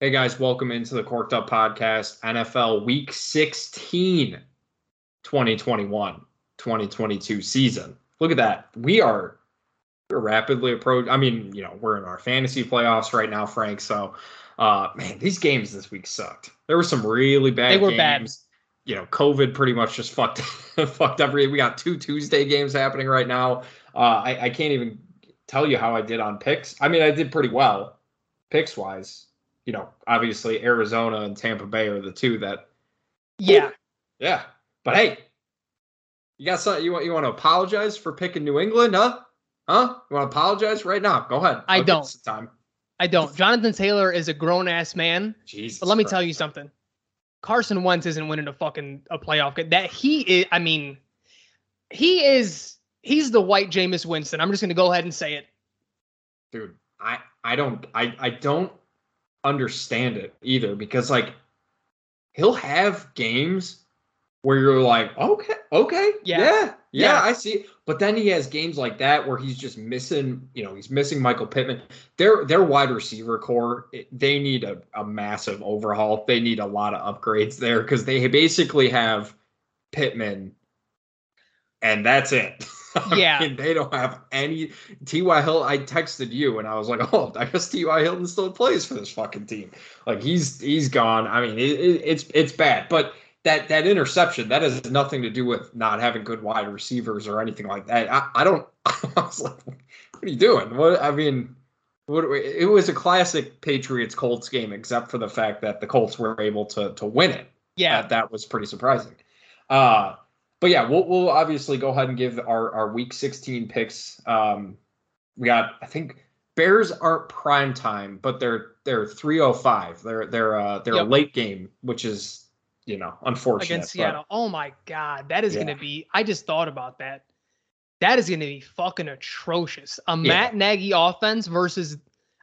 Hey guys, welcome into the Corked Up Podcast, NFL Week 16, 2021 2022 season. Look at that. We are we're rapidly approaching. I mean, you know, we're in our fantasy playoffs right now, Frank. So, uh, man, these games this week sucked. There were some really bad They were games. bad. You know, COVID pretty much just fucked fucked every. We got two Tuesday games happening right now. Uh, I, I can't even tell you how I did on picks. I mean, I did pretty well picks wise. You know, obviously Arizona and Tampa Bay are the two that Yeah. yeah. But hey, you got something you want you want to apologize for picking New England, huh? Huh? You want to apologize right now? Go ahead. I I'll don't. Time. I don't. Jonathan Taylor is a grown ass man. Jesus. But let me Christ. tell you something. Carson Wentz isn't winning a fucking a playoff game. That he is I mean, he is he's the white Jameis Winston. I'm just gonna go ahead and say it. dude. I I don't I I don't understand it either because like he'll have games where you're like, okay, okay, Yeah. yeah, yeah, Yeah. I see. But then he has games like that where he's just missing, you know, he's missing Michael Pittman. Their their wide receiver core, they need a, a massive overhaul. They need a lot of upgrades there because they basically have Pittman, and that's it. I Yeah. mean, they don't have any T.Y. Hill. I texted you and I was like, oh, I guess T.Y. Hilton still plays for this fucking team. Like he's he's gone. I mean, it, it, it's it's bad. But that that interception that has nothing to do with not having good wide receivers or anything like that. I, I don't. I was like, what are you doing? What I mean. What, it was a classic Patriots Colts game, except for the fact that the Colts were able to to win it Yeah. that, that was pretty surprising. Uh, but yeah, we'll we'll obviously go ahead and give our our week 16 picks. Um, we got I think Bears aren't prime time, but they're they're 305. They're they're uh they're Yep. a late game, which is you know unfortunate. against but- Seattle. Oh my god, that is Yeah. gonna be I just thought about that. That is gonna be fucking atrocious. A Yeah. Matt Nagy offense versus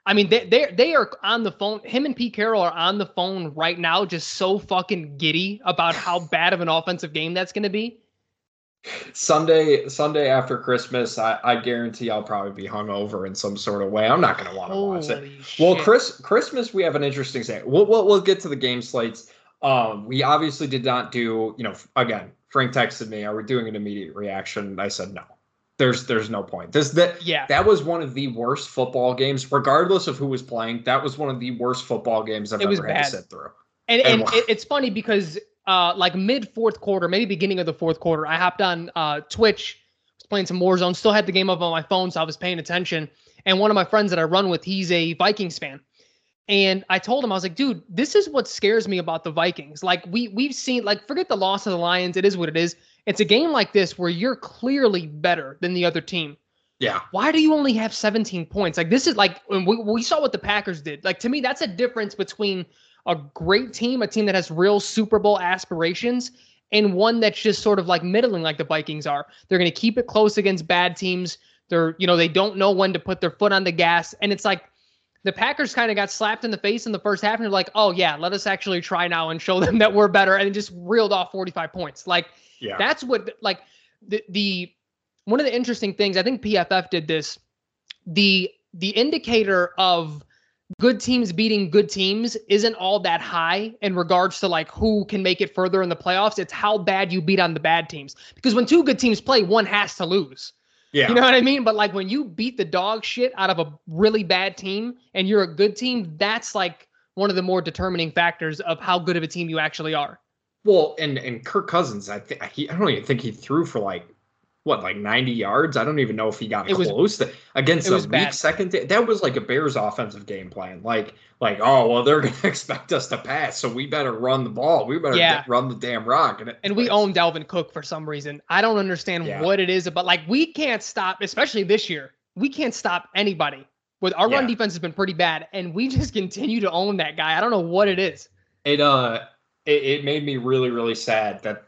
I mean they they they are on the phone. Him and Pete Carroll are on the phone right now, just so fucking giddy about how bad of an offensive game that's gonna be. Sunday Sunday after Christmas, I, I guarantee I'll probably be hungover in some sort of way. I'm not gonna want to watch it. Holy Well. Chris, Christmas we have an interesting say. We'll, we'll we'll get to the game slates. Um, we obviously did not do. You know, again, Frank texted me. Are we doing an immediate reaction? I said no. There's there's no point. This that Yeah. that was one of the worst football games, regardless of who was playing. That was one of the worst football games I've It was ever had to sit through. And, And and it's funny because uh like mid fourth quarter, maybe beginning of the fourth quarter, I hopped on uh Twitch, was playing some Warzone, still had the game up on my phone, so I was paying attention. And one of my friends that I run with, he's a Vikings fan. And I told him, I was like, dude, this is what scares me about the Vikings. Like we we've seen, like, forget the loss of the Lions. It is what it is. It's a game like this where you're clearly better than the other team Yeah, why do you only have 17 points? Like this is like we, we saw what the Packers did. Like to me, that's a difference between a great team, a team that has real Super Bowl aspirations, and one that's just sort of like middling, like the Vikings are. They're going to keep it close against bad teams. They're you know they don't know when to put their foot on the gas, and it's like the Packers kind of got slapped in the face in the first half, and they're like, oh yeah, let us actually try now and show them that we're better, and just reeled off 45 points. Like yeah. that's what like the the one of the interesting things I think PFF did this. The the indicator of good teams beating good teams isn't all that high in regards to like who can make it further in the playoffs. It's how bad you beat on the bad teams. Because when two good teams play, one has to lose. yeah. You know what I mean? But like when you beat the dog shit out of a really bad team and you're a good team, that's like one of the more determining factors of how good of a team you actually are. Well, and and Kirk Cousins, I think he, I don't even think he threw for like what, like 90 yards. I don't even know if he got It was- close to against a weak bad. second. That was like a Bears offensive game plan. Like, like oh well, they're gonna expect us to pass, so we better run the ball. We better Yeah. get- run the damn rock. And, it, and we own Dalvin Cook for some reason. I don't understand Yeah. what it is, but like we can't stop, especially this year. We can't stop anybody. With our run defense has been pretty bad, and we just continue to own that guy. I don't know what it is. it uh it, it made me really really sad that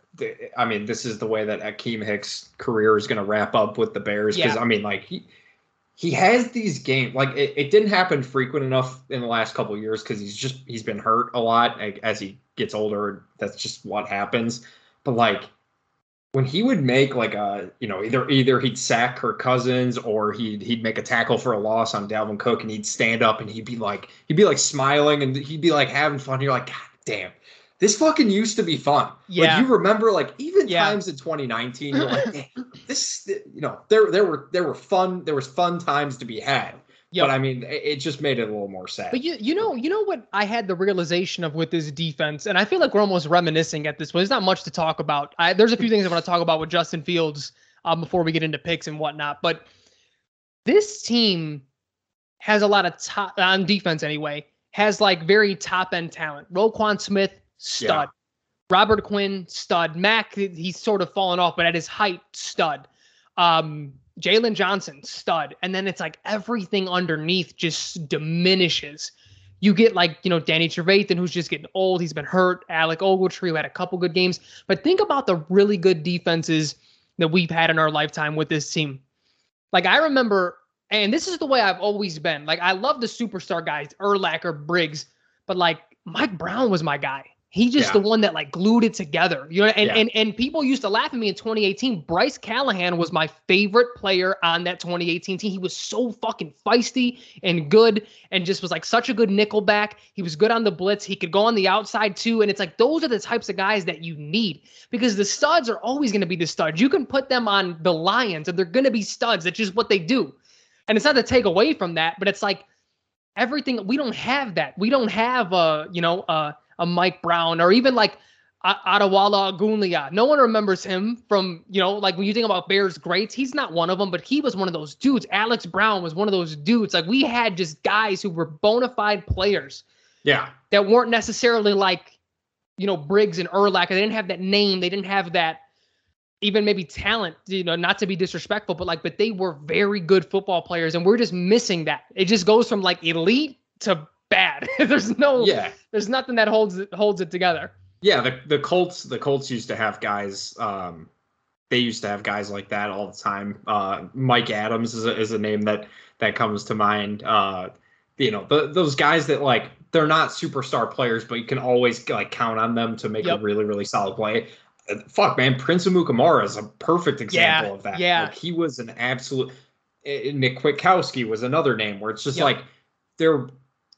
I mean this is the way that Akiem Hicks' career is going to wrap up with the Bears because Yeah. I mean like he he has these games like it, it didn't happen frequent enough in the last couple of years because he's just he's been hurt a lot like, as he gets older that's just what happens but like when he would make like a you know either either he'd sack Kirk Cousins or he'd he'd make a tackle for a loss on Dalvin Cook and he'd stand up and he'd be like he'd be like smiling and he'd be like having fun. You're like, God damn, this fucking used to be fun. Yeah. Like you remember like even Yeah. times in 2019, you're like, "Damn, this you know, there there were there were fun, there was fun times to be had. Yep. But I mean, it, it just made it a little more sad. But you you know you know what I had the realization of with this defense, and I feel like we're almost reminiscing at this point. There's not much to talk about. I, there's a few things I want to talk about with Justin Fields um, before we get into picks and whatnot. But this team has a lot of top on defense anyway. Has like very top end talent. Roquan Smith stud. Robert Quinn stud. Mack he's sort of fallen off, but at his height stud. Um, Jaylon Johnson, stud. And then it's like everything underneath just diminishes. You get like, you know, Danny Trevathan, who's just getting old. He's been hurt. Alec Ogletree, who had a couple good games. But think about the really good defenses that we've had in our lifetime with this team. Like, I remember, and this is the way I've always been. Like, I love the superstar guys, Urlacher, Briggs, but like, Mike Brown was my guy. He's just Yeah. the one that like glued it together. You know, and, Yeah. and and people used to laugh at me in 2018. Bryce Callahan was my favorite player on that 2018 team. He was so fucking feisty and good and just was like such a good nickel back. He was good on the blitz. He could go on the outside too. And it's like those are the types of guys that you need because the studs are always going to be the studs. You can put them on the Lions and they're going to be studs. That's just what they do. And it's not to take away from that, but it's like everything we don't have that. We don't have a, you know, a, a Mike Brown or even like A- Adewale Ogunleye. No one remembers him from, you know, like when you think about Bears greats, he's not one of them, but he was one of those dudes. Alex Brown was one of those dudes. Like we had just guys who were bona fide players yeah. that weren't necessarily like, you know, Briggs and Urlacher. They didn't have that name. They didn't have that even maybe talent, you know, not to be disrespectful, but like, but they were very good football players. And we're just missing that. It just goes from like elite to bad. there's no, Yeah. there's nothing that holds it, holds it together. Yeah, the the Colts the Colts used to have guys um they used to have guys like that all the time. Uh Mike Adams is a, is a name that that comes to mind. Uh you know, the, those guys that like they're not superstar players but you can always like count on them to make Yep. a really really solid play. Uh, Fuck man, Prince Amukamara is a perfect example Yeah, of that. yeah. Like, he was an absolute eh, Nick Kwiatkoski was another name where it's just Yep. like they're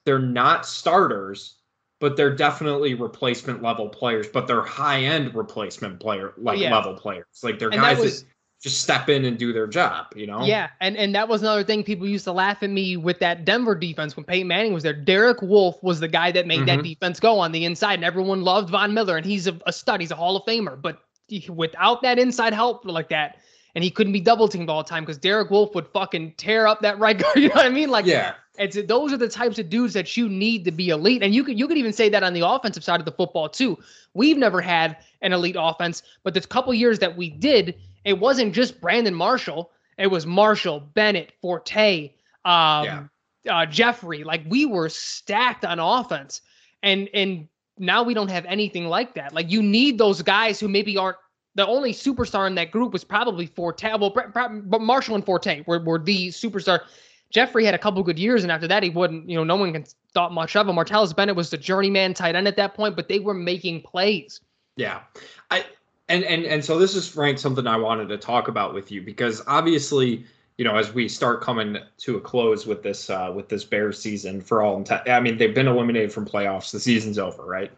they're not starters but they're definitely replacement level players, but they're high end replacement player like Yeah. level players. Like they're And guys that that, just step in and do their job, you know? yeah. And, and that was another thing people used to laugh at me with that Denver defense when Peyton Manning was there. Derek Wolfe was the guy that made that Mhm. defense go on the inside and everyone loved Von Miller and he's a, a stud. He's a Hall of Famer, but without that inside help like that, and he couldn't be double teamed all the time because Derek Wolfe would fucking tear up that right guard. You know what I mean? Like, Yeah. it's those are the types of dudes that you need to be elite, and you could you could even say that on the offensive side of the football too. We've never had an elite offense, but the couple years that we did, it wasn't just Brandon Marshall. It was Marshall, Bennett, Forte, um, Yeah. uh, Jeffery. Like we were stacked on offense, and and now we don't have anything like that. Like you need those guys who maybe aren't the only superstar in that group was probably Forte. Well, but Marshall and Forte were, were the superstar. Jeffery had a couple good years, and after that, he wouldn't. You know, no one thought much of him. Martellus Bennett was the journeyman tight end at that point, but they were making plays. Yeah. I and and and so this is Frank something I wanted to talk about with you because obviously, you know, as we start coming to a close with this uh with this Bears season for all intent I mean, they've been eliminated from playoffs. The season's over, right?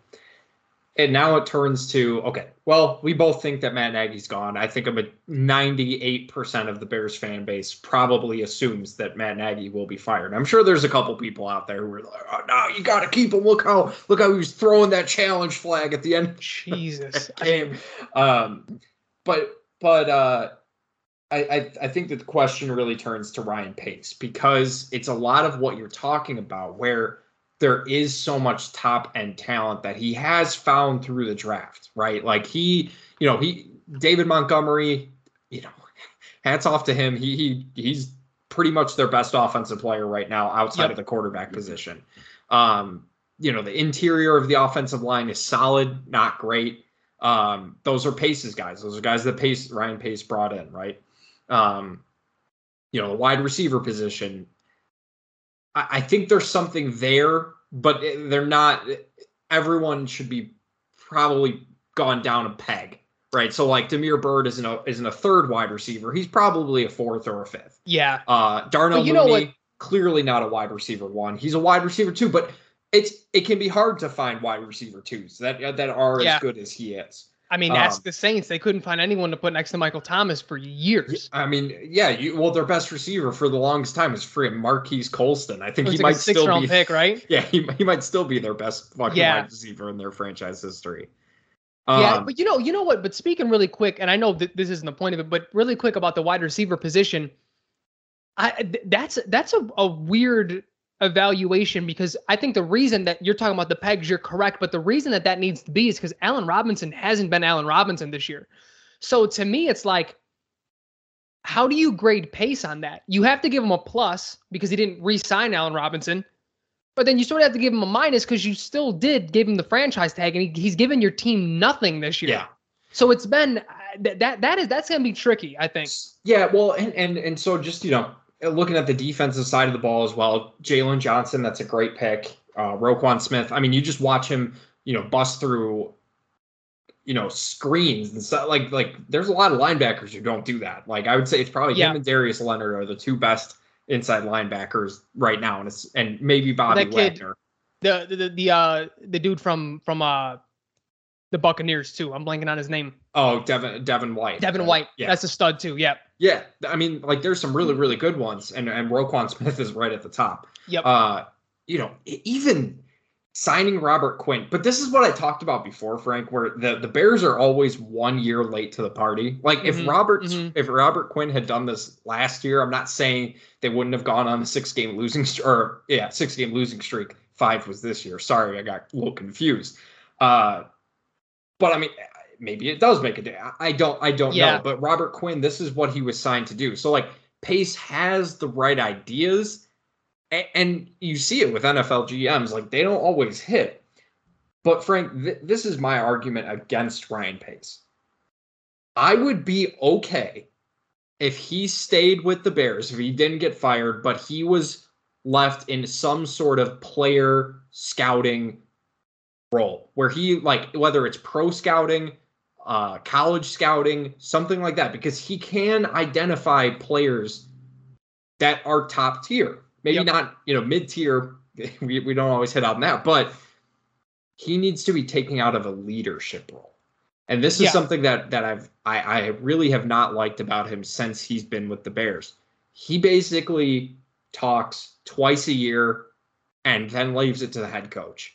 And now it turns to okay, well, we both think that Matt Nagy's gone. I think about 98% of the Bears fan base probably assumes that Matt Nagy will be fired. I'm sure there's a couple people out there who are like, oh no, you gotta keep him. Look how look how he was throwing that challenge flag at the end Jesus. game. Um, but but uh, I, I I think that the question really turns to Ryan Pace because it's a lot of what you're talking about where there is so much top end talent that he has found through the draft, right? Like he, you know, he David Montgomery, you know, hats off to him. He he he's pretty much their best offensive player right now outside Yep. of the quarterback position. Um, you know, the interior of the offensive line is solid, not great. Um, those are Pace's guys. Those are guys that Pace Ryan Pace brought in, right? Um, you know, the wide receiver position. I, I think there's something there, but they're not. Everyone should be probably gone down a peg right? So like Damiere Byrd isn't a isn't a third wide receiver. He's probably a fourth or a fifth. Yeah. Uh, Darnell But you know Mooney what? clearly not a wide receiver one. He's a wide receiver two, but it's it can be hard to find wide receiver twos that that are Yeah. as good as he is. I mean, that's Um, the Saints. They couldn't find anyone to put next to Michael Thomas for years. I mean, yeah, you well, their best receiver for the longest time is freaking Marques Colston. I think he like might still be. pick, right? Yeah, he, he might still be their best fucking Yeah. wide receiver in their franchise history. yeah, Um, but you know, you know what? But speaking really quick, and I know that this isn't the point of it, but really quick about the wide receiver position, I th- that's that's a, a weird evaluation because I think the reason that you're talking about the pegs, you're correct, but the reason that that needs to be is because Allen Robinson hasn't been Allen Robinson this year. So to me, it's like, how do you grade pace on that? You have to give him a plus because he didn't re-sign Allen Robinson. But then you sort of have to give him a minus because you still did give him the franchise tag, and he, he's given your team nothing this year. yeah, So it's been uh, that that that is that's gonna be tricky. I think. yeah. Well, and and and so just you know, looking at the defensive side of the ball as well, Jaylon Johnson, that's a great pick. Uh, Roquan Smith. I mean, you just watch him, you know, bust through, you know, screens and stuff. Like like, there's a lot of linebackers who don't do that. Like I would say it's probably Yeah. him and Darius Leonard are the two best inside linebackers right now, and it's and maybe Bobby That kid- Wagner. The the the, the uh the dude from from uh the Buccaneers too. I'm blanking on his name. Oh, Devin Devin White. Devin right? White. Yeah. That's a stud too. Yep. Yeah, I mean, like there's some really, really good ones, and and Roquan Smith is right at the top. Yep. Uh, you know, even signing Robert Quinn, but this is what I talked about before, Frank, where the the Bears are always one year late to the party. Like Mhm, if Robert mhm. if Robert Quinn had done this last year, I'm not saying they wouldn't have gone on a six game losing or yeah, six game losing streak. Five was this year. Sorry, I got a little confused. Uh, but I mean, eh, maybe it does make a day. I- don't. I don't Yeah. know. But Robert Quinn, this is what he was signed to do. So like Pace has the right ideas, and, and you see it with NFL GMs. Like they don't always hit. But Frank, th- this is my argument against Ryan Pace. I would be okay if he stayed with the Bears, if he didn't get fired, but he was left in some sort of player scouting role where he like whether it's pro scouting uh college scouting something like that because he can identify players that are top tier maybe Yep. not you know mid tier we, we don't always hit on that but he needs to be taking out of a leadership role and this is Yeah. something that that i've I, I really have not liked about him since he's been with the bears he basically talks twice a year and then leaves it to the head coach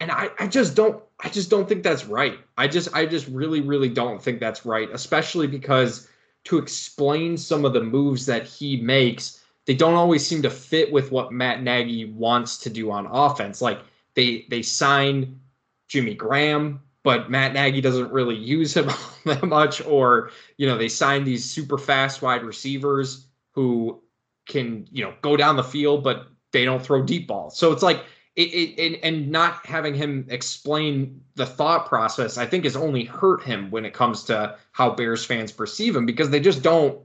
and I, I just don't I just don't think that's right. I just I just really really don't think that's right, especially because to explain some of the moves that he makes, they don't always seem to fit with what Matt Nagy wants to do on offense. Like they they sign Jimmy Graham, but Matt Nagy doesn't really use him that much or you know, they sign these super fast wide receivers who can, you know, go down the field but they don't throw deep balls. So it's like it, it and, and not having him explain the thought process, I think, has only hurt him when it comes to how Bears fans perceive him because they just don't.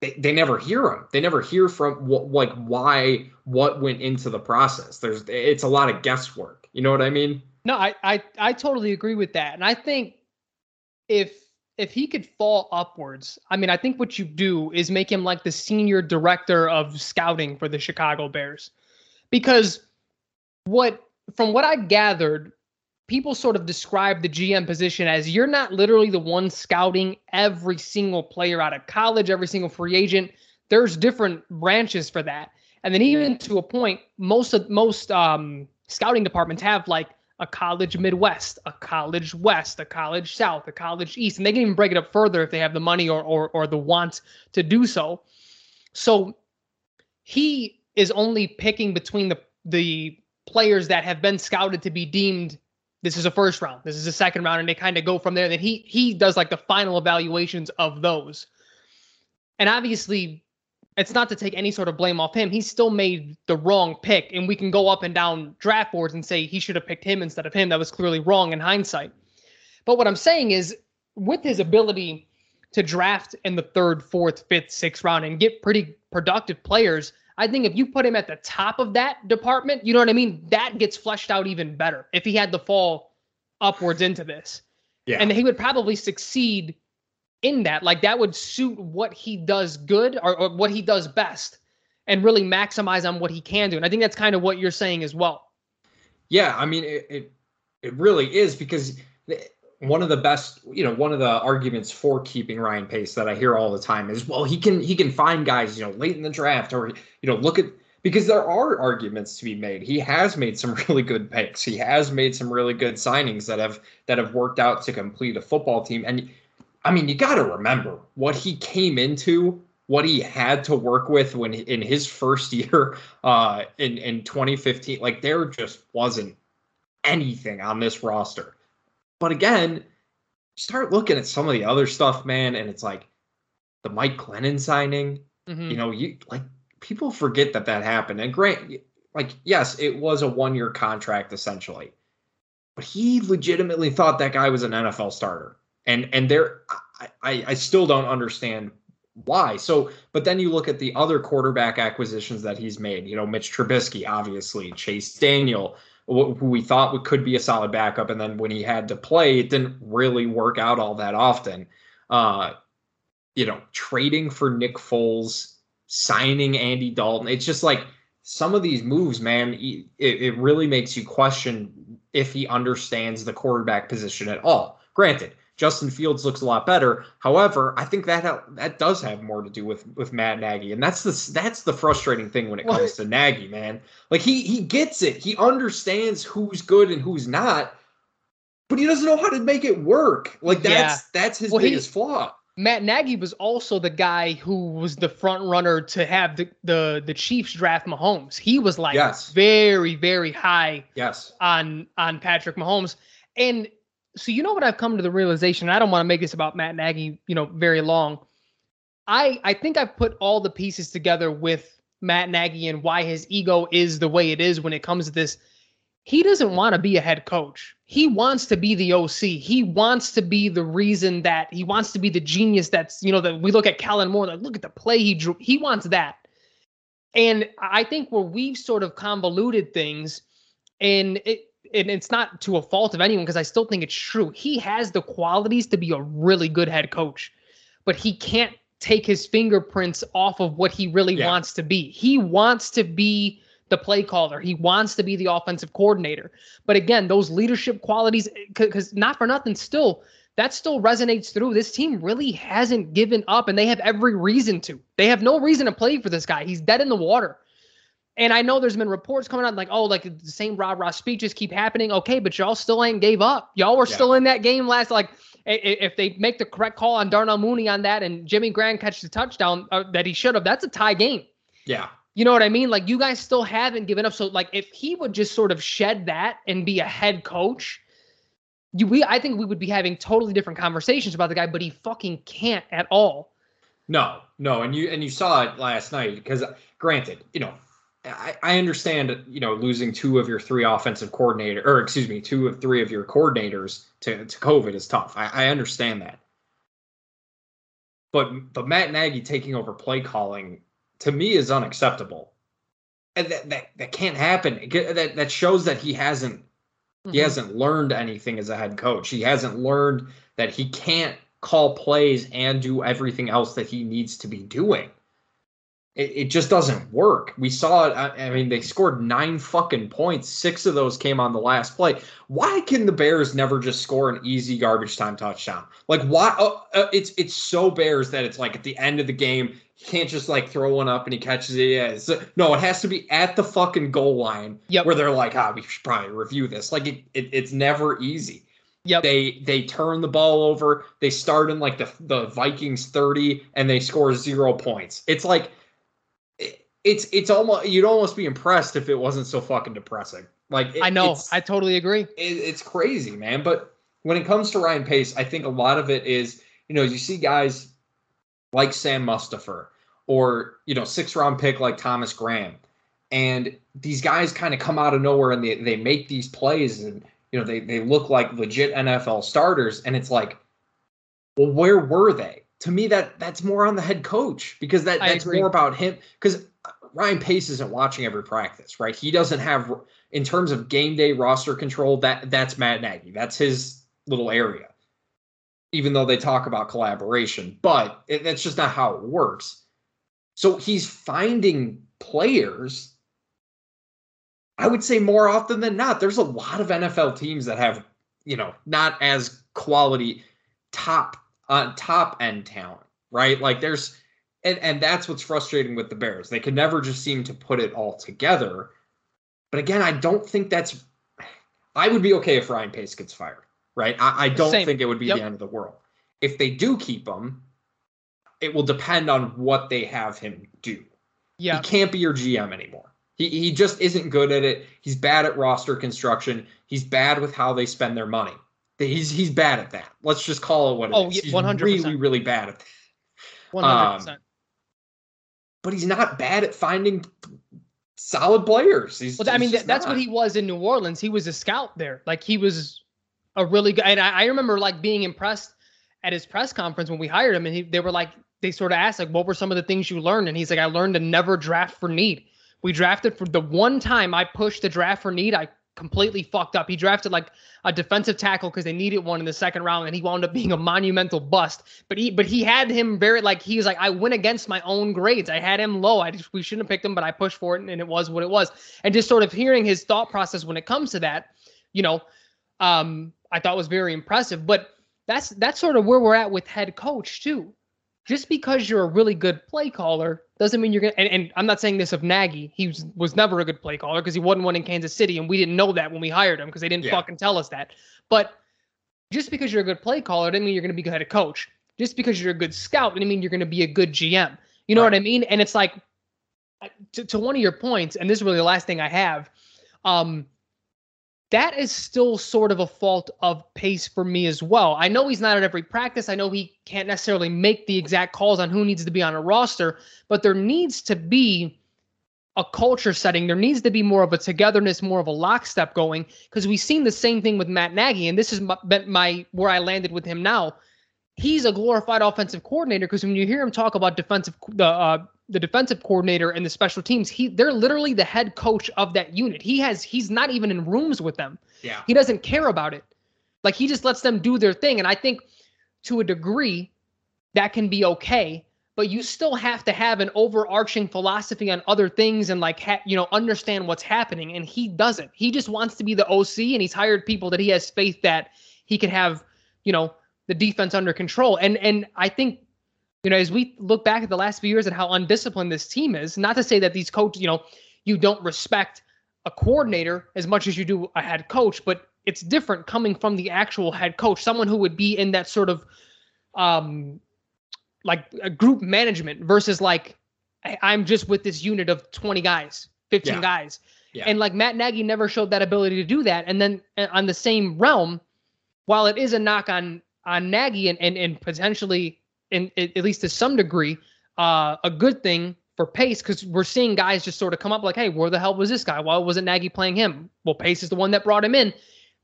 They, they never hear him. They never hear from what like why what went into the process. There's it's a lot of guesswork. You know what I mean? No, I, I I totally agree with that. And I think if if he could fall upwards, I mean, I think what you do is make him like the senior director of scouting for the Chicago Bears. Because what from what I gathered, people sort of describe the GM position as you're not literally the one scouting every single player out of college, every single free agent. There's different branches for that. And then even to a point, most of most um, scouting departments have like a college Midwest, a college West, a college South, a college East, and they can even break it up further if they have the money or or, or the want to do so. So he is only picking between the the players that have been scouted to be deemed this is a first round, this is a second round, and they kind of go from there. Then he he does like the final evaluations of those. And obviously, it's not to take any sort of blame off him. He still made the wrong pick, and we can go up and down draft boards and say he should have picked him instead of him. That was clearly wrong in hindsight. But what I'm saying is, with his ability to draft in the third, fourth, fifth, sixth round and get pretty productive players, I think if you put him at the top of that department, you know what I mean? That gets fleshed out even better if he had to fall upwards into this. Yeah. And he would probably succeed in that. Like that would suit what he does good or, or what he does best and really maximize on what he can do. And I think that's kind of what you're saying as well. Yeah, I mean it it, it really is because one of the best, you know, one of the arguments for keeping Ryan Pace that I hear all the time is, well, he can he can find guys, you know, late in the draft or you know, look at because there are arguments to be made. He has made some really good picks. He has made some really good signings that have that have worked out to complete a football team. And I mean, you got to remember what he came into, what he had to work with when in his first year uh, in in 2015. Like there just wasn't anything on this roster. But again, start looking at some of the other stuff, man, and it's like the Mike Glennon signing. Mm-hmm. You know, you like people forget that that happened. And Grant, like, yes, it was a one year contract essentially, but he legitimately thought that guy was an NFL starter. And and there, I, I still don't understand why. So, but then you look at the other quarterback acquisitions that he's made. You know, Mitch Trubisky, obviously, Chase Daniel, who we thought could be a solid backup, and then when he had to play, it didn't really work out all that often. Uh, you know, trading for Nick Foles signing Andy Dalton. It's just like some of these moves, man, it, it really makes you question if he understands the quarterback position at all. Granted, Justin Fields looks a lot better. However, I think that ha- that does have more to do with with Matt Nagy, and that's the that's the frustrating thing when it comes to Nagy, man. Like he he gets it, he understands who's good and who's not, but he doesn't know how to make it work. Like that's yeah. that's his well, biggest he, flaw. Matt Nagy was also the guy who was the front runner to have the the, the Chiefs draft Mahomes. He was like yes. very very high yes on on Patrick Mahomes. And so you know what I've come to the realization. I don't want to make this about Matt Nagy, you know, very long. I I think I've put all the pieces together with Matt Nagy and why his ego is the way it is when it comes to this he doesn't want to be a head coach. He wants to be the OC. He wants to be the reason that he wants to be the genius that's, you know, that we look at Kellen Moore, like, look at the play he drew. He wants that. And I think where we've sort of convoluted things, and it, and it's not to a fault of anyone because I still think it's true. He has the qualities to be a really good head coach, but he can't take his fingerprints off of what he really yeah. wants to be. He wants to be the play caller. He wants to be the offensive coordinator. But again, those leadership qualities, because not for nothing, still, that still resonates through. This team really hasn't given up, and they have every reason to. They have no reason to play for this guy. He's dead in the water. And I know there's been reports coming out like, oh, like the same rah rah speeches keep happening. Okay, but y'all still ain't gave up. Y'all were yeah. still in that game last. Like, if they make the correct call on Darnell Mooney on that, and Jimmy Graham catches the touchdown uh, that he should have, that's a tie game. Yeah. You know what I mean? Like you guys still haven't given up. So like if he would just sort of shed that and be a head coach, you, we I think we would be having totally different conversations about the guy, but he fucking can't at all. No, no, and you and you saw it last night because granted, you know, I, I understand you know losing two of your three offensive coordinator or excuse me, two of three of your coordinators to, to COVID is tough. I, I understand that. But but Matt Nagy taking over play calling to me is unacceptable. And that, that, that can't happen. That, that shows that he hasn't mm-hmm. he hasn't learned anything as a head coach. He hasn't learned that he can't call plays and do everything else that he needs to be doing it, it just doesn't work. We saw it. I, I mean, they scored nine fucking points. Six of those came on the last play. Why can the Bears never just score an easy garbage time touchdown? Like, why? Uh, uh, it's it's so Bears that it's like at the end of the game, he can't just like throw one up and he catches it. Yeah, no, it has to be at the fucking goal line yep. where they're like, ah, we should probably review this. Like, it, it it's never easy. Yep. They they turn the ball over. They start in like the the Vikings 30 and they score zero points. It's like it's it's almost you'd almost be impressed if it wasn't so fucking depressing. Like it, I know, I totally agree. It, it's crazy, man. But when it comes to Ryan Pace, I think a lot of it is you know you see guys like Sam Mustipher or you know six round pick like Thomas Graham, and these guys kind of come out of nowhere and they they make these plays and you know they they look like legit NFL starters, and it's like, well, where were they? To me, that that's more on the head coach because that that's more about him because Ryan Pace isn't watching every practice, right? He doesn't have, in terms of game day roster control, that that's Matt Nagy. That's his little area. even though they talk about collaboration, but it, that's just not how it works. So he's finding players. I would say more often than not, there's a lot of NFL teams that have, you know, not as quality top uh, top end talent, right? Like there's and and that's what's frustrating with the Bears. They can never just seem to put it all together. But again, I don't think that's I would be okay if Ryan Pace gets fired, right? I, I don't Same. think it would be yep. the end of the world. If they do keep him, it will depend on what they have him do. Yeah. He can't be your GM anymore. He, he just isn't good at it. He's bad at roster construction. He's bad with how they spend their money. He's he's bad at that. Let's just call it what it oh, is. He's 100%. really really bad at that. One hundred percent. But he's not bad at finding solid players. He's, well, I mean, that's not. what he was in New Orleans. He was a scout there. Like he was a really good. And I, I remember like being impressed at his press conference when we hired him, and he, they were like, they sort of asked like, what were some of the things you learned? And he's like, I learned to never draft for need. We drafted for the one time I pushed the draft for need. I completely fucked up. He drafted like a defensive tackle because they needed one in the second round, and he wound up being a monumental bust. But he but he had him very like he was like I went against my own grades. I had him low. I just we shouldn't have picked him, but I pushed for it, and, and it was what it was. And just sort of hearing his thought process when it comes to that, you know, um, I thought was very impressive. But that's that's sort of where we're at with head coach too just because you're a really good play caller doesn't mean you're gonna. And, and I'm not saying this of Nagy. He was, was never a good play caller because he wasn't one in Kansas City, and we didn't know that when we hired him because they didn't yeah. fucking tell us that. But just because you're a good play caller doesn't mean you're gonna be good a coach. Just because you're a good scout doesn't mean you're gonna be a good GM. You know right. what I mean? And it's like to, to one of your points, and this is really the last thing I have. Um, that is still sort of a fault of pace for me as well. I know he's not at every practice. I know he can't necessarily make the exact calls on who needs to be on a roster, but there needs to be a culture setting. There needs to be more of a togetherness, more of a lockstep going because we've seen the same thing with Matt Nagy, and this is my, my where I landed with him now. He's a glorified offensive coordinator because when you hear him talk about defensive the uh, the defensive coordinator and the special teams, he they're literally the head coach of that unit. He has he's not even in rooms with them. Yeah. He doesn't care about it. Like he just lets them do their thing. And I think to a degree that can be okay, but you still have to have an overarching philosophy on other things and like ha- you know understand what's happening and he doesn't. He just wants to be the OC and he's hired people that he has faith that he could have, you know, the defense under control. And and I think you know, as we look back at the last few years and how undisciplined this team is, not to say that these coaches, you know, you don't respect a coordinator as much as you do a head coach, but it's different coming from the actual head coach, someone who would be in that sort of um like a group management versus like I'm just with this unit of 20 guys, 15 yeah. guys. Yeah. And like Matt Nagy never showed that ability to do that. And then uh, on the same realm, while it is a knock on on Nagy and and, and potentially in at least to some degree, uh, a good thing for Pace because we're seeing guys just sort of come up like, hey, where the hell was this guy? Why wasn't Nagy playing him? Well, Pace is the one that brought him in.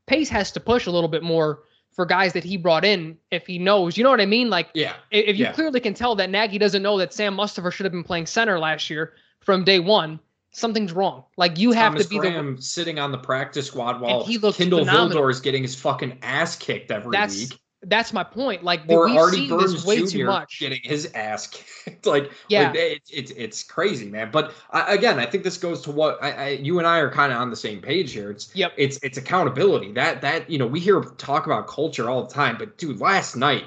Pace has to push a little bit more for guys that he brought in if he knows. You know what I mean? Like, yeah, if you yeah. clearly can tell that Nagy doesn't know that Sam Mustipher should have been playing center last year from day one, something's wrong. Like you have Thomas to be Graham the sitting on the practice squad while he Kindle Vildor is getting his fucking ass kicked every that's, week that's my point. Like or we've Artie seen Burns this way Jr. too much. Getting his ass kicked. like yeah, like, it's it, it's crazy, man. But I, again, I think this goes to what I, I you and I are kind of on the same page here. It's yep. It's it's accountability. That that you know we hear talk about culture all the time, but dude, last night.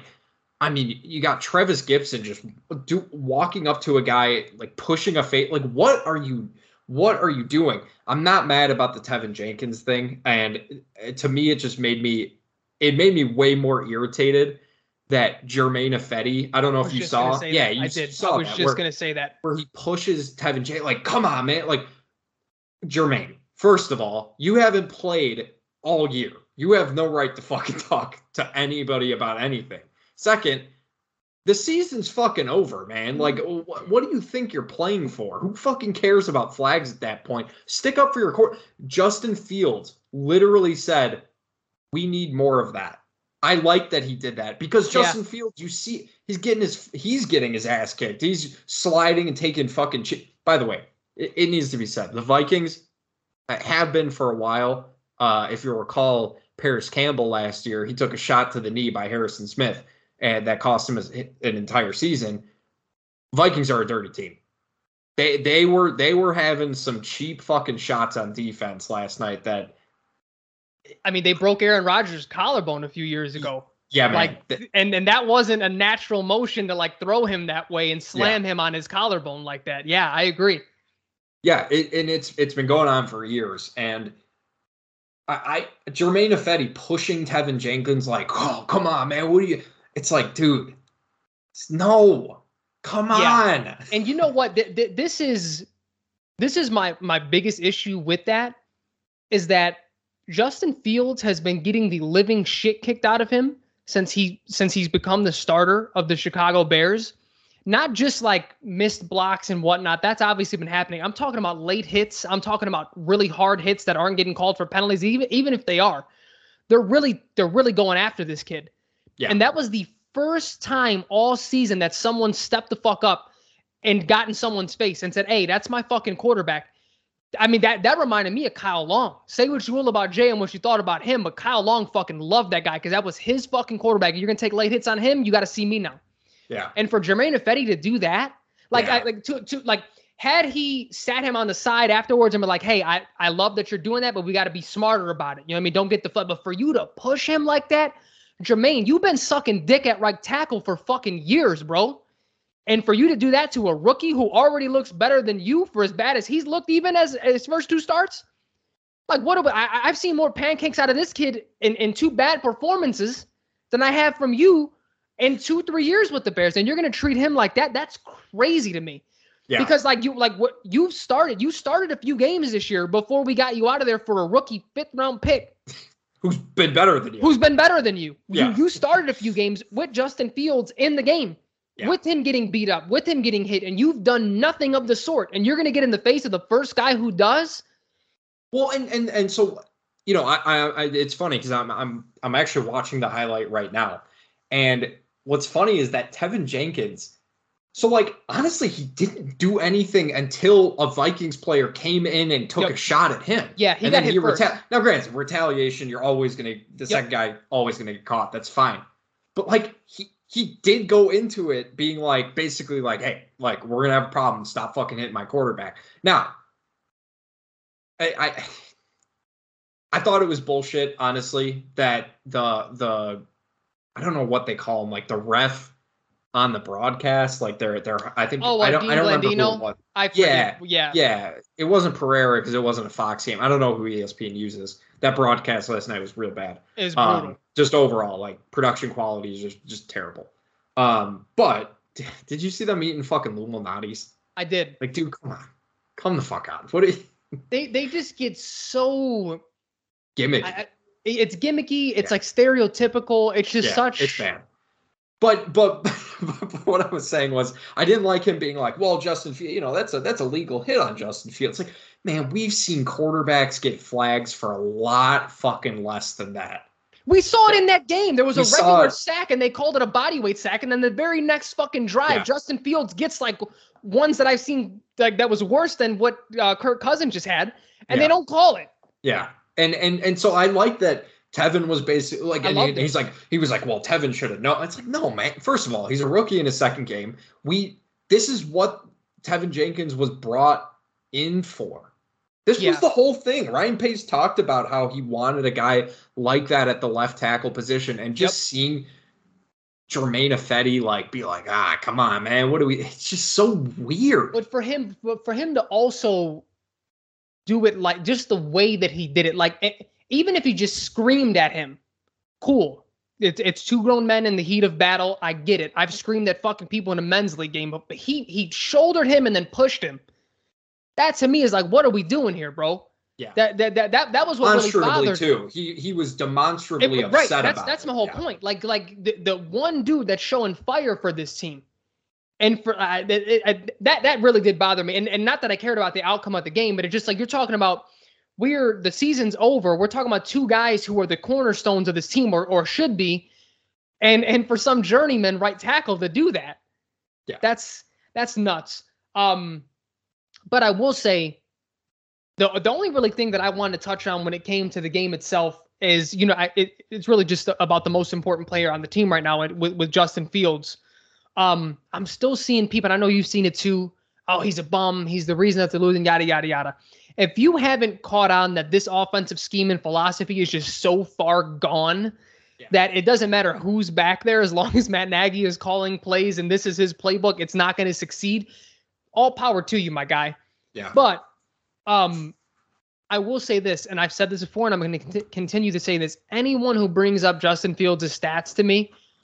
I mean, you got Trevis Gipson just do, walking up to a guy like pushing a face. Like, what are you? What are you doing? I'm not mad about the Teven Jenkins thing, and uh, to me, it just made me it made me way more irritated that Germain Ifedi, I don't know if you saw. Yeah, you I did. saw I was just going to say that. Where he pushes Teven J. Like, come on, man. Like, Germain, first of all, you haven't played all year. You have no right to fucking talk to anybody about anything. Second, the season's fucking over, man. Like, mm-hmm. wh- what do you think you're playing for? Who fucking cares about flags at that point? Stick up for your court. Justin Fields literally said, we need more of that. I like that he did that because Justin yeah. Fields, you see, he's getting his he's getting his ass kicked. He's sliding and taking fucking. Ch- By the way, it, it needs to be said, the Vikings have been for a while uh, if you recall, Parris Campbell last year, he took a shot to the knee by Harrison Smith, and that cost him an entire season. Vikings are a dirty team. They they were they were having some cheap fucking shots on defense last night. That I mean, they broke Aaron Rodgers' collarbone a few years ago. Yeah, man. Like, and and that wasn't a natural motion to like throw him that way and slam yeah. him on his collarbone like that. Yeah, I agree. Yeah, it, and it's it's been going on for years, and I, I Germain Ifedi pushing Teven Jenkins like, oh come on, man, what do you? It's like, dude, no, come yeah. on. And you know what? Th- th- this is this is my my biggest issue with that is that Justin Fields has been getting the living shit kicked out of him since he since he's become the starter of the Chicago Bears. Not just like missed blocks and whatnot. That's obviously been happening. I'm talking about late hits. I'm talking about really hard hits that aren't getting called for penalties, even even if they are. They're really they're really going after this kid. Yeah. And that was the first time all season that someone stepped the fuck up and got in someone's face and said, "Hey, that's my fucking quarterback." I mean, that that reminded me of Kyle Long. Say what you will about Jay and what you thought about him, but Kyle Long fucking loved that guy because that was his fucking quarterback. You're gonna take late hits on him, you got to see me now. Yeah. And for Germain Ifedi to do that, like, yeah. I, like to to like, had he sat him on the side afterwards and been like, "Hey, I I love that you're doing that, but we got to be smarter about it." You know what I mean? Don't get the foot. But for you to push him like that, Germain, you've been sucking dick at right tackle for fucking years, bro. And for you to do that to a rookie who already looks better than you for as bad as he's looked, even as, his first two starts, like what? About, I, I've seen more pancakes out of this kid in, in two bad performances than I have from you in two, three years with the Bears. And you're going to treat him like that? That's crazy to me. Yeah. Because like you like what you've started, you started a few games this year before we got you out of there for a rookie fifth round pick. Who's been better than you? Who's been better than you? Yeah. You, you started a few games with Justin Fields in the game yeah. with him getting beat up, with him getting hit, and you've done nothing of the sort, and you're going to get in the face of the first guy who does. Well, and and and so you know, I, I, I it's funny because I'm I'm I'm actually watching the highlight right now, and what's funny is that Teven Jenkins. So like honestly, he didn't do anything until a Vikings player came in and took yep. a shot at him. Yeah, he and got hit he first. Reta- now, granted, retaliation, you're always gonna the yep. second guy always gonna get caught. That's fine. But like he he did go into it being like basically like, hey, like we're gonna have a problem. Stop fucking hitting my quarterback. Now, I, I I thought it was bullshit, honestly, that the the I don't know what they call him, like the ref on the broadcast, like they're they're I think oh, I don't Dean I don't Blandino? remember who it was. I yeah yeah yeah it wasn't Pereira because it wasn't a Fox game. I don't know who ESPN uses. That broadcast last night was real bad. It was brutal. Um, just overall, like production quality is just just terrible. Um, but did you see them eating fucking Lou Malnati's? I did. Like, dude, come on, come the fuck on. What? Are you... They they just get so gimmicky. I, it's gimmicky. It's yeah. like stereotypical. It's just yeah, such. It's bad. But but what I was saying was I didn't like him being like, well, Justin Fields, you know, that's a that's a legal hit on Justin Fields. Like, man, we've seen quarterbacks get flags for a lot fucking less than that. We saw it in that game. There was we a regular sack and they called it a body weight sack. And then the very next fucking drive, yeah. Justin Fields gets like ones that I've seen like that was worse than what uh, Kirk Cousins just had, and yeah. they don't call it. Yeah, and and and so I like that Teven was basically like, and he, he's like, he was like, well, Teven should have known. It's like, no, man. First of all, he's a rookie in his second game. We, this is what Teven Jenkins was brought in for. This yeah. was the whole thing. Ryan Pace talked about how he wanted a guy like that at the left tackle position, and just yep. seeing Germain Ifedi like be like, ah, come on, man, what do we? It's just so weird. But for him, but for him to also do it like just the way that he did it, like even if he just screamed at him, cool. It's it's two grown men in the heat of battle. I get it. I've screamed at fucking people in a men's league game, but he he shouldered him and then pushed him. That to me is like, what are we doing here, bro? Yeah. That that that that, that was what really bothered too. He he was demonstrably it, upset right. That's about that's my whole yeah. point. Like like the, the one dude that's showing fire for this team, and for uh, it, it, that that really did bother me. And and not that I cared about the outcome of the game, but it just like you're talking about. We're the season's over. We're talking about two guys who are the cornerstones of this team, or or should be, and and for some journeyman right tackle to do that, yeah, that's that's nuts. Um, but I will say the the only really thing that I wanted to touch on when it came to the game itself is you know I, it, it's really just about the most important player on the team right now with, with Justin Fields. Um, I'm still seeing people. And I know you've seen it too. Oh, he's a bum. He's the reason that they're losing. Yada yada yada. If you haven't caught on that this offensive scheme and philosophy is just so far gone yeah. that it doesn't matter who's back there as long as Matt Nagy is calling plays and this is his playbook, it's not going to succeed. All power to you, my guy. Yeah. But um I will say this, and I've said this before, and I'm going to cont- continue to say this. Anyone who brings up Justin Fields' stats to me,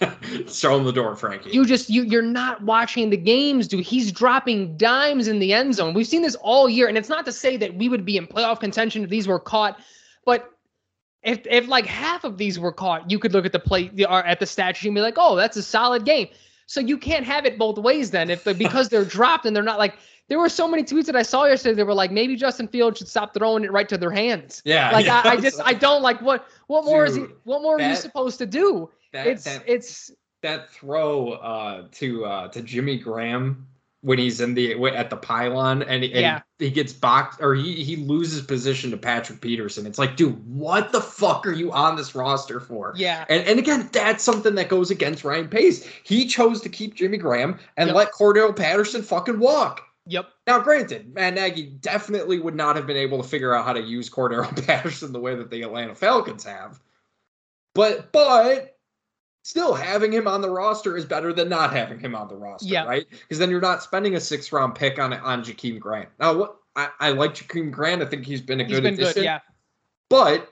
show him the door, Frankie. You just you you're not watching the games, dude. He's dropping dimes in the end zone. We've seen this all year, and it's not to say that we would be in playoff contention if these were caught, but if if like half of these were caught, you could look at the play or uh, at the stat sheet and be like, oh, that's a solid game. So you can't have it both ways then. If because they're dropped and they're not like there were so many tweets that I saw yesterday. They were like, maybe Justin Fields should stop throwing it right to their hands. Yeah. Like yeah. I, I, just I don't like what what more Dude, is he what more that, are you supposed to do? That, it's that, it's that throw uh, to uh, to Jimmy Graham when he's in the at the pylon and, and yeah. he gets boxed or he he loses position to Patrick Peterson. It's like, dude, what the fuck are you on this roster for? Yeah. And and again, that's something that goes against Ryan Pace. He chose to keep Jimmy Graham and yep. let Cordarrelle Patterson fucking walk. Yep. Now, granted, Matt Nagy definitely would not have been able to figure out how to use Cordarrelle Patterson the way that the Atlanta Falcons have. But but still having him on the roster is better than not having him on the roster, yeah. right? Because then you're not spending a six round pick on on Jakeem Grant. Now, what I, I like Jakeem Grant. I think he's been a he's good been addition. Good, yeah. But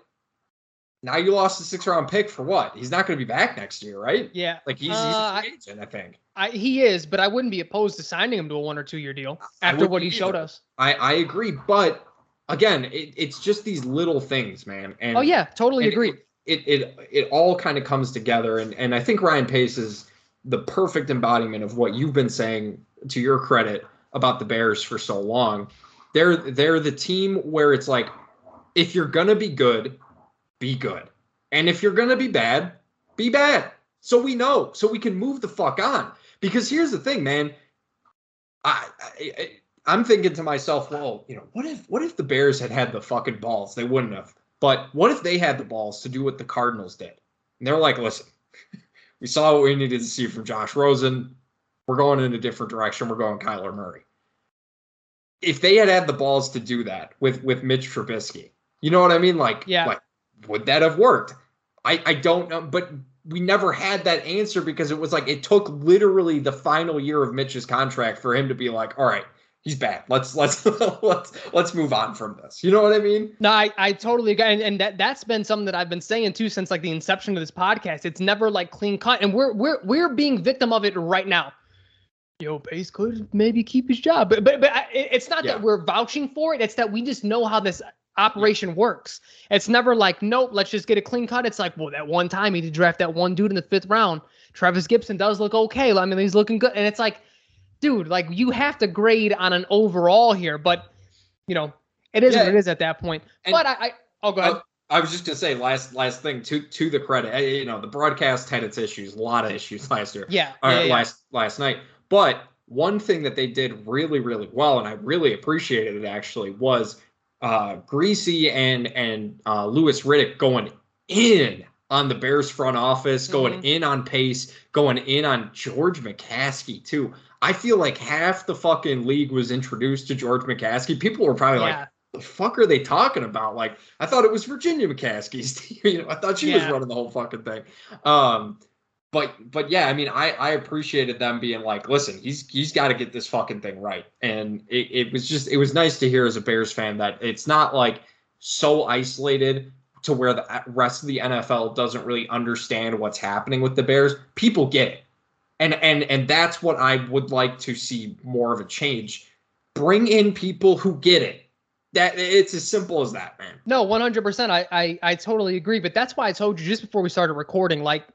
now you lost a six round pick for what? He's not going to be back next year, right? Yeah. Like he's, uh, he's a agent, I think. I, he is, but I wouldn't be opposed to signing him to a one or two year deal after what he either. showed us. I, I agree, but again, it, it's just these little things, man. And oh yeah, totally agree. It, it it it all kind of comes together and and I think Ryan Pace is the perfect embodiment of what you've been saying to your credit about the Bears for so long. They're they're the team where it's like if you're going to be good, be good. And if you're going to be bad, be bad. So we know, so we can move the fuck on. Because here's the thing, man. I, I I'm thinking to myself, well, you know, what if what if the Bears had had the fucking balls? They wouldn't have. But what if they had the balls to do what the Cardinals did? And they're like, listen, we saw what we needed to see from Josh Rosen. We're going in a different direction. We're going Kyler Murray. If they had had the balls to do that with with Mitch Trubisky, you know what I mean? Like, yeah. like would that have worked? I I don't know, but we never had that answer because it was like it took literally the final year of Mitch's contract for him to be like, all right, he's bad. Let's let's let's let's move on from this. You know what I mean? No, I, I totally agree. And, and that that's been something that I've been saying too since like the inception of this podcast. It's never like clean cut, and we're we're we're being victim of it right now. Yo, Pace could maybe keep his job, but but but it's not yeah. that we're vouching for it. It's that we just know how this operation works. It's never like, nope, let's just get a clean cut. It's like, well, that one time he did draft that one dude in the fifth round. Trevis Gipson does look okay. I mean, he's looking good, and it's like dude, like you have to grade on an overall here, but you know, it is yeah. what it is at that point. And but I, I oh, go ahead. I, I was just gonna say last last thing to to the credit, you know, the broadcast had its issues, a lot of issues last year. Yeah, or yeah, yeah. last last night. But one thing that they did really really well, and I really appreciated it actually, was uh, Griese and and uh, Louis Riddick going in on the Bears front office, going mm-hmm. in on Pace, going in on George McCaskey too. I feel like half the fucking league was introduced to George McCaskey. People were probably yeah. like, the fuck are they talking about? Like, I thought it was Virginia McCaskey's team. you know, I thought she yeah. was running the whole fucking thing. Um, but but yeah, I mean, I I appreciated them being like, listen, he's he's got to get this fucking thing right. And it, it was just it was nice to hear as a Bears fan that it's not like so isolated to where the rest of the NFL doesn't really understand what's happening with the Bears. People get it and and and that's what I would like to see more of a change. Bring in people who get it. That it's as simple as that, man. No, one hundred percent. I I totally agree. But that's why I told you just before we started recording, like,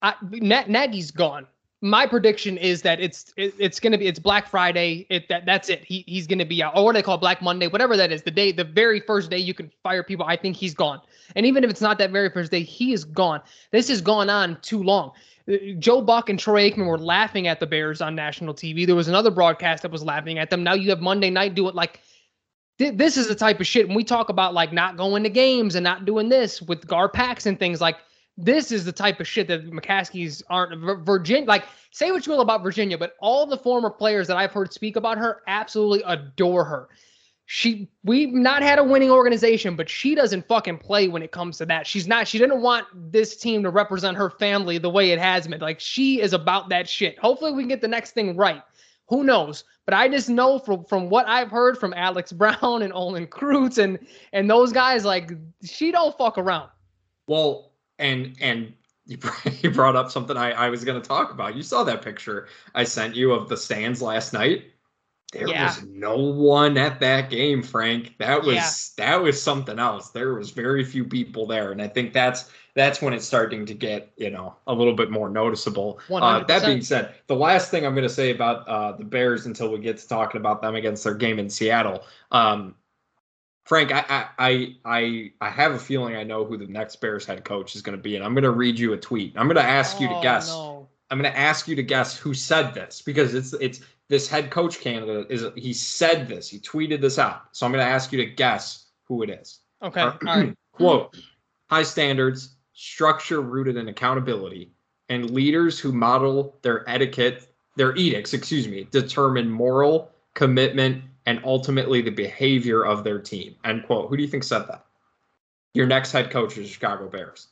I, Nagy's gone. My prediction is that it's it, it's gonna be it's Black Friday. It that that's it. He he's gonna be out, or what they call Black Monday, whatever that is. The day, the very first day you can fire people. I think he's gone. And even if it's not that very first day, he is gone. This has gone on too long. Joe Buck and Troy Aikman were laughing at the Bears on national TV. There was another broadcast that was laughing at them. Now you have Monday night do it like th- this is the type of shit when we talk about like not going to games and not doing this with Garpax and things like this is the type of shit that McCaskey's aren't Virginia. Like, say what you will about Virginia, but all the former players that I've heard speak about her absolutely adore her. She, we've not had a winning organization, but she doesn't fucking play when it comes to that. She's not, she didn't want this team to represent her family the way it has been. Like, she is about that shit. Hopefully, we can get the next thing right. Who knows? But I just know from from what I've heard from Alex Brown and Olin Kreutz and and those guys, like she don't fuck around. Well, and and you brought up something I, I was going to talk about. You saw that picture I sent you of the stands last night. There yeah. was no one at that game, Frank. That was yeah. that was something else. There was very few people there, and I think that's that's when it's starting to get you know a little bit more noticeable. Uh, that being said, the last thing I'm going to say about uh, the Bears until we get to talking about them against their game in Seattle. Um, Frank, I, I I I have a feeling I know who the next Bears head coach is going to be, and I'm going to read you a tweet. I'm going to ask oh, you to oh, guess. No. I'm going to ask you to guess who said this because it's it's this head coach candidate is he said this. He tweeted this out. So I'm going to ask you to guess who it is. Okay. All right. Quote: High standards, structure rooted in accountability, and leaders who model their etiquette, their edicts, excuse me, determine moral commitment and ultimately the behavior of their team. End quote. Who do you think said that? Your next head coach is Chicago Bears.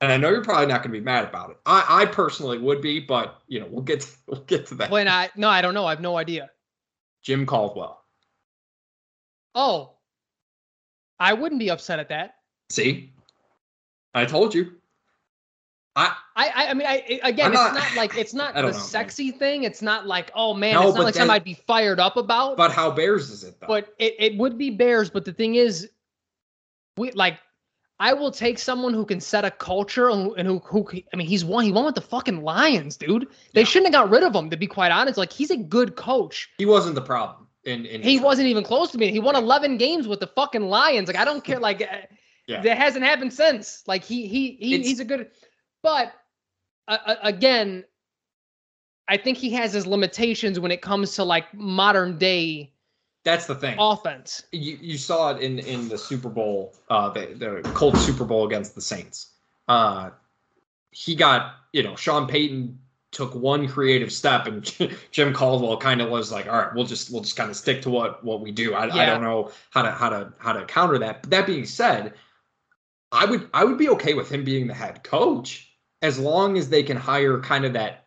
And I know you're probably not going to be mad about it. I, I personally would be, but you know, we'll get to, we'll get to that. When I no, I don't know. I have no idea. Jim Caldwell. Oh, I wouldn't be upset at that. See, I told you. I, I, I mean, I again, I'm it's not, not, like it's not the know, sexy man. thing. It's not like, oh man, no, it's not like then, something I'd be fired up about. But how Bears is it though? But it, it would be Bears. But the thing is, we like, I will take someone who can set a culture and, who, who, I mean, he's won. He won with the fucking Lions, dude. They yeah. shouldn't have got rid of him. To be quite honest, like he's a good coach. He wasn't the problem. In, in he wasn't even close to me. He won 11 games with the fucking Lions. Like I don't care. Like yeah. that hasn't happened since. Like he he, he he's a good but uh, again, I think he has his limitations when it comes to like modern day. That's the thing. Offense. You you saw it in in the Super Bowl, uh, the the Colts Super Bowl against the Saints. Uh, he got you know Sean Payton took one creative step and Jim Caldwell kind of was like, all right, we'll just we'll just kind of stick to what what we do. I, yeah. I don't know how to how to how to counter that. But that being said, I would I would be okay with him being the head coach as long as they can hire kind of that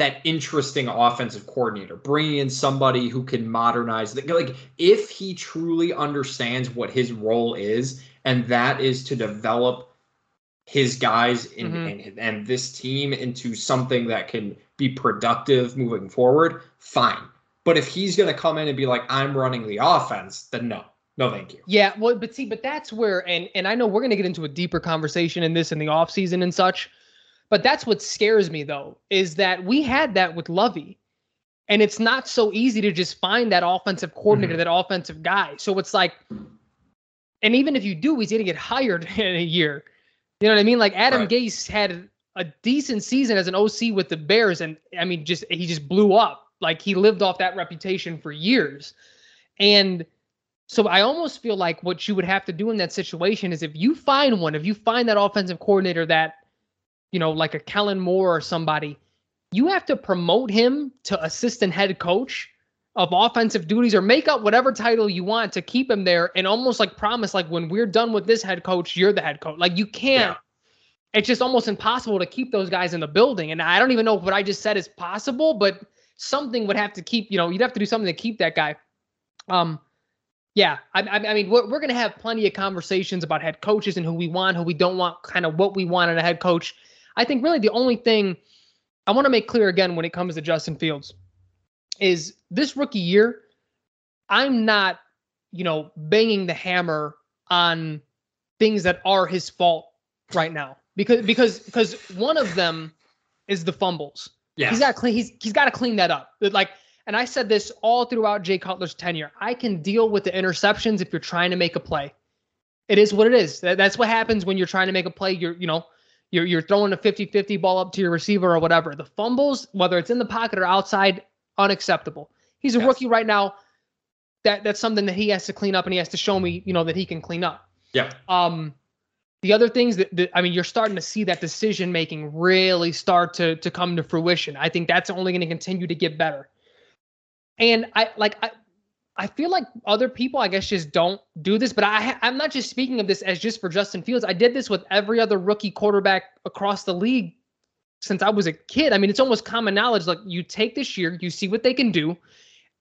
that interesting offensive coordinator, bringing in somebody who can modernize the, like if he truly understands what his role is, and that is to develop his guys in, mm-hmm. and, and this team into something that can be productive moving forward, fine. But if he's going to come in and be like, I'm running the offense, then no. No, thank you. Yeah, well, but see, but that's where, and and I know we're gonna get into a deeper conversation in this in the off season and such, but that's what scares me though, is that we had that with Lovie. and it's not so easy to just find that offensive coordinator, mm-hmm. that offensive guy. So it's like, and even if you do, he's gonna get hired in a year. You know what I mean? Like Adam right. Gase had a decent season as an OC with the Bears, and I mean, just he just blew up. Like he lived off that reputation for years, and so I almost feel like what you would have to do in that situation is if you find one, if you find that offensive coordinator that, you know, like a Kellen Moore or somebody, you have to promote him to assistant head coach of offensive duties or make up whatever title you want to keep him there and almost like promise like when we're done with this head coach, you're the head coach. Like you can't yeah. it's just almost impossible to keep those guys in the building. And I don't even know if what I just said is possible, but something would have to keep, you know, you'd have to do something to keep that guy. Um, yeah, I, I, mean, we're, we're going to have plenty of conversations about head coaches and who we want, who we don't want, kind of what we want in a head coach. I think really the only thing I want to make clear again when it comes to Justin Fields is this rookie year, I'm not, you know, banging the hammer on things that are his fault right now because because because one of them is the fumbles. Yeah, he's got clean. He's he's got to clean that up. Like and I said this all throughout Jay Cutler's tenure. I can deal with the interceptions if you're trying to make a play. It is what it is. That's what happens when you're trying to make a play. You're, you know, you're you're throwing a 50-50 ball up to your receiver or whatever. The fumbles, whether it's in the pocket or outside, unacceptable. He's a yes. rookie right now. that that's something that he has to clean up and he has to show me, you know, that he can clean up. Yeah. Um, the other things that, that I mean, you're starting to see that decision making really start to to come to fruition. I think that's only going to continue to get better. And I like I I feel like other people, I guess, just don't do this. But I I'm not just speaking of this as just for Justin Fields. I did this with every other rookie quarterback across the league since I was a kid. I mean, it's almost common knowledge. Like you take this year, you see what they can do,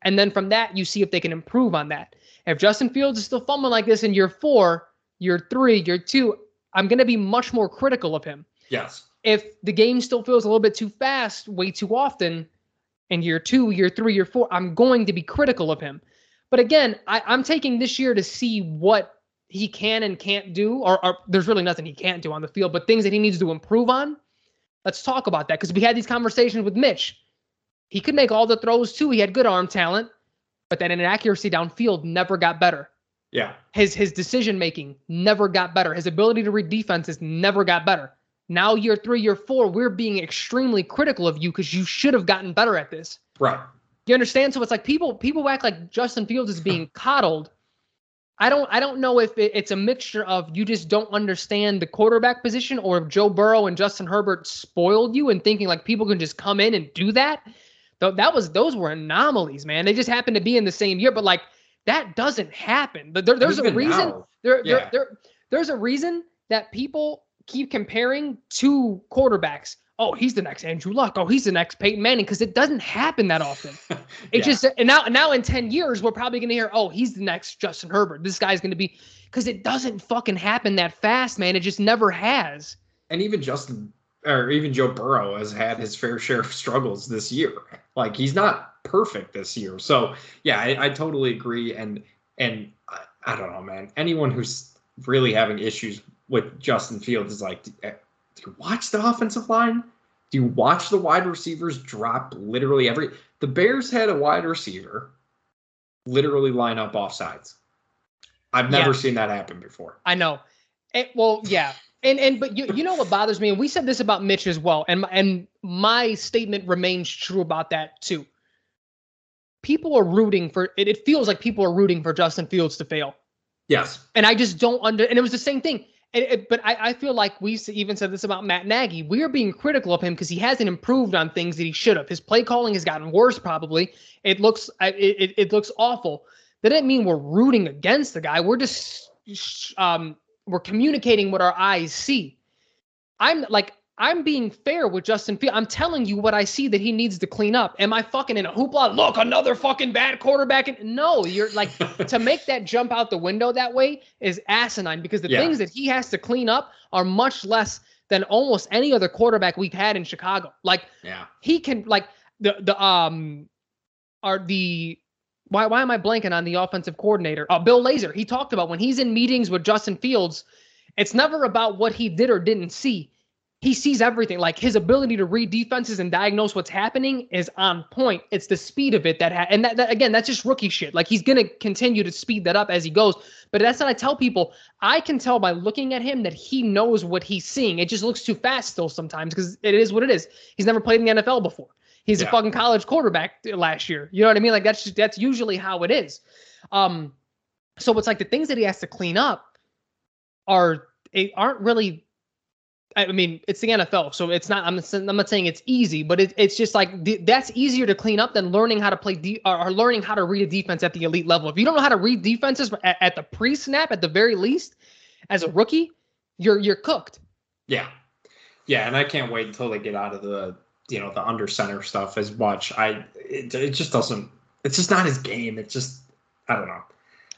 and then from that, you see if they can improve on that. If Justin Fields is still fumbling like this in year four, year three, year two, I'm going to be much more critical of him. Yes. If the game still feels a little bit too fast, way too often, in year two, year three, year four, I'm going to be critical of him. But again, I, I'm taking this year to see what he can and can't do, or, or, there's really nothing he can't do on the field, but things that he needs to improve on. Let's talk about that because we had these conversations with Mitch. He could make all the throws too. He had good arm talent, but then in accuracy downfield never got better. Yeah. His his decision making never got better. His ability to read defenses never got better. Now year three, year four, we're being extremely critical of you because you should have gotten better at this. Right. You understand? So it's like people people act like Justin Fields is being coddled. I don't I don't know if it, it's a mixture of you just don't understand the quarterback position or if Joe Burrow and Justin Herbert spoiled you and thinking like people can just come in and do that. Though that was those were anomalies, man. They just happened to be in the same year, but like that doesn't happen. There, there's a reason. There, yeah. there, there, there's a reason that people keep comparing two quarterbacks. Oh, he's the next Andrew Luck. Oh, he's the next Peyton Manning because it doesn't happen that often. It yeah. just and now now in 10 years we're probably going to hear, "Oh, he's the next Justin Herbert. This guy's going to be cuz it doesn't fucking happen that fast, man. It just never has." And even Justin or even Joe Burrow has had his fair share of struggles this year. Like he's not perfect this year. So yeah, I, I totally agree. And and I, I, don't know, man. Anyone who's really having issues with Justin Fields is like, eh, do, you watch the offensive line? Do you watch the wide receivers drop literally every? The Bears had a wide receiver literally line up off sides. I've never yeah. seen that happen before. I know. It, well, yeah, and and but you you know what bothers me, and we said this about Mitch as well, and and my statement remains true about that too. People are rooting for it. It feels like people are rooting for Justin Fields to fail. Yes. And I just don't under. And it was the same thing. It, but I, I feel like we even said this about Matt Nagy. We are being critical of him because he hasn't improved on things that he should have. His play calling has gotten worse. Probably it looks it, it looks awful. That doesn't mean we're rooting against the guy. We're just um, we're communicating what our eyes see. I'm like I'm being fair with Justin Fields. I'm telling you what I see that he needs to clean up. Am I fucking in a hoopla? Look, another fucking bad quarterback. And no, you're like to make that jump out the window that way is asinine because the yeah. things that he has to clean up are much less than almost any other quarterback we've had in Chicago. Like, yeah, he can like the the um are the why why am I blanking on the offensive coordinator? Uh, Bill Lazor. He talked about when he's in meetings with Justin Fields, it's never about what he did or didn't see. He sees everything. Like his ability to read defenses and diagnose what's happening is on point. It's the speed of it that ha- and that, that again, that's just rookie shit. Like he's gonna continue to speed that up as he goes. But that's what I tell people. I can tell by looking at him that he knows what he's seeing. It just looks too fast still sometimes because it is what it is. He's never played in the NFL before. He's yeah. a fucking college quarterback last year. You know what I mean? Like that's just, that's usually how it is. Um, so it's like the things that he has to clean up are it aren't really. I mean, it's the NFL, so it's not. I'm, I'm not saying it's easy, but it, it's just like the, that's easier to clean up than learning how to play de- or, or, learning how to read a defense at the elite level. If you don't know how to read defenses at, at the pre-snap, at the very least, as a rookie, you're you're cooked. Yeah, yeah, and I can't wait until they get out of the you know the under center stuff as much. I it, it just doesn't. It's just not his game. It's just I don't know.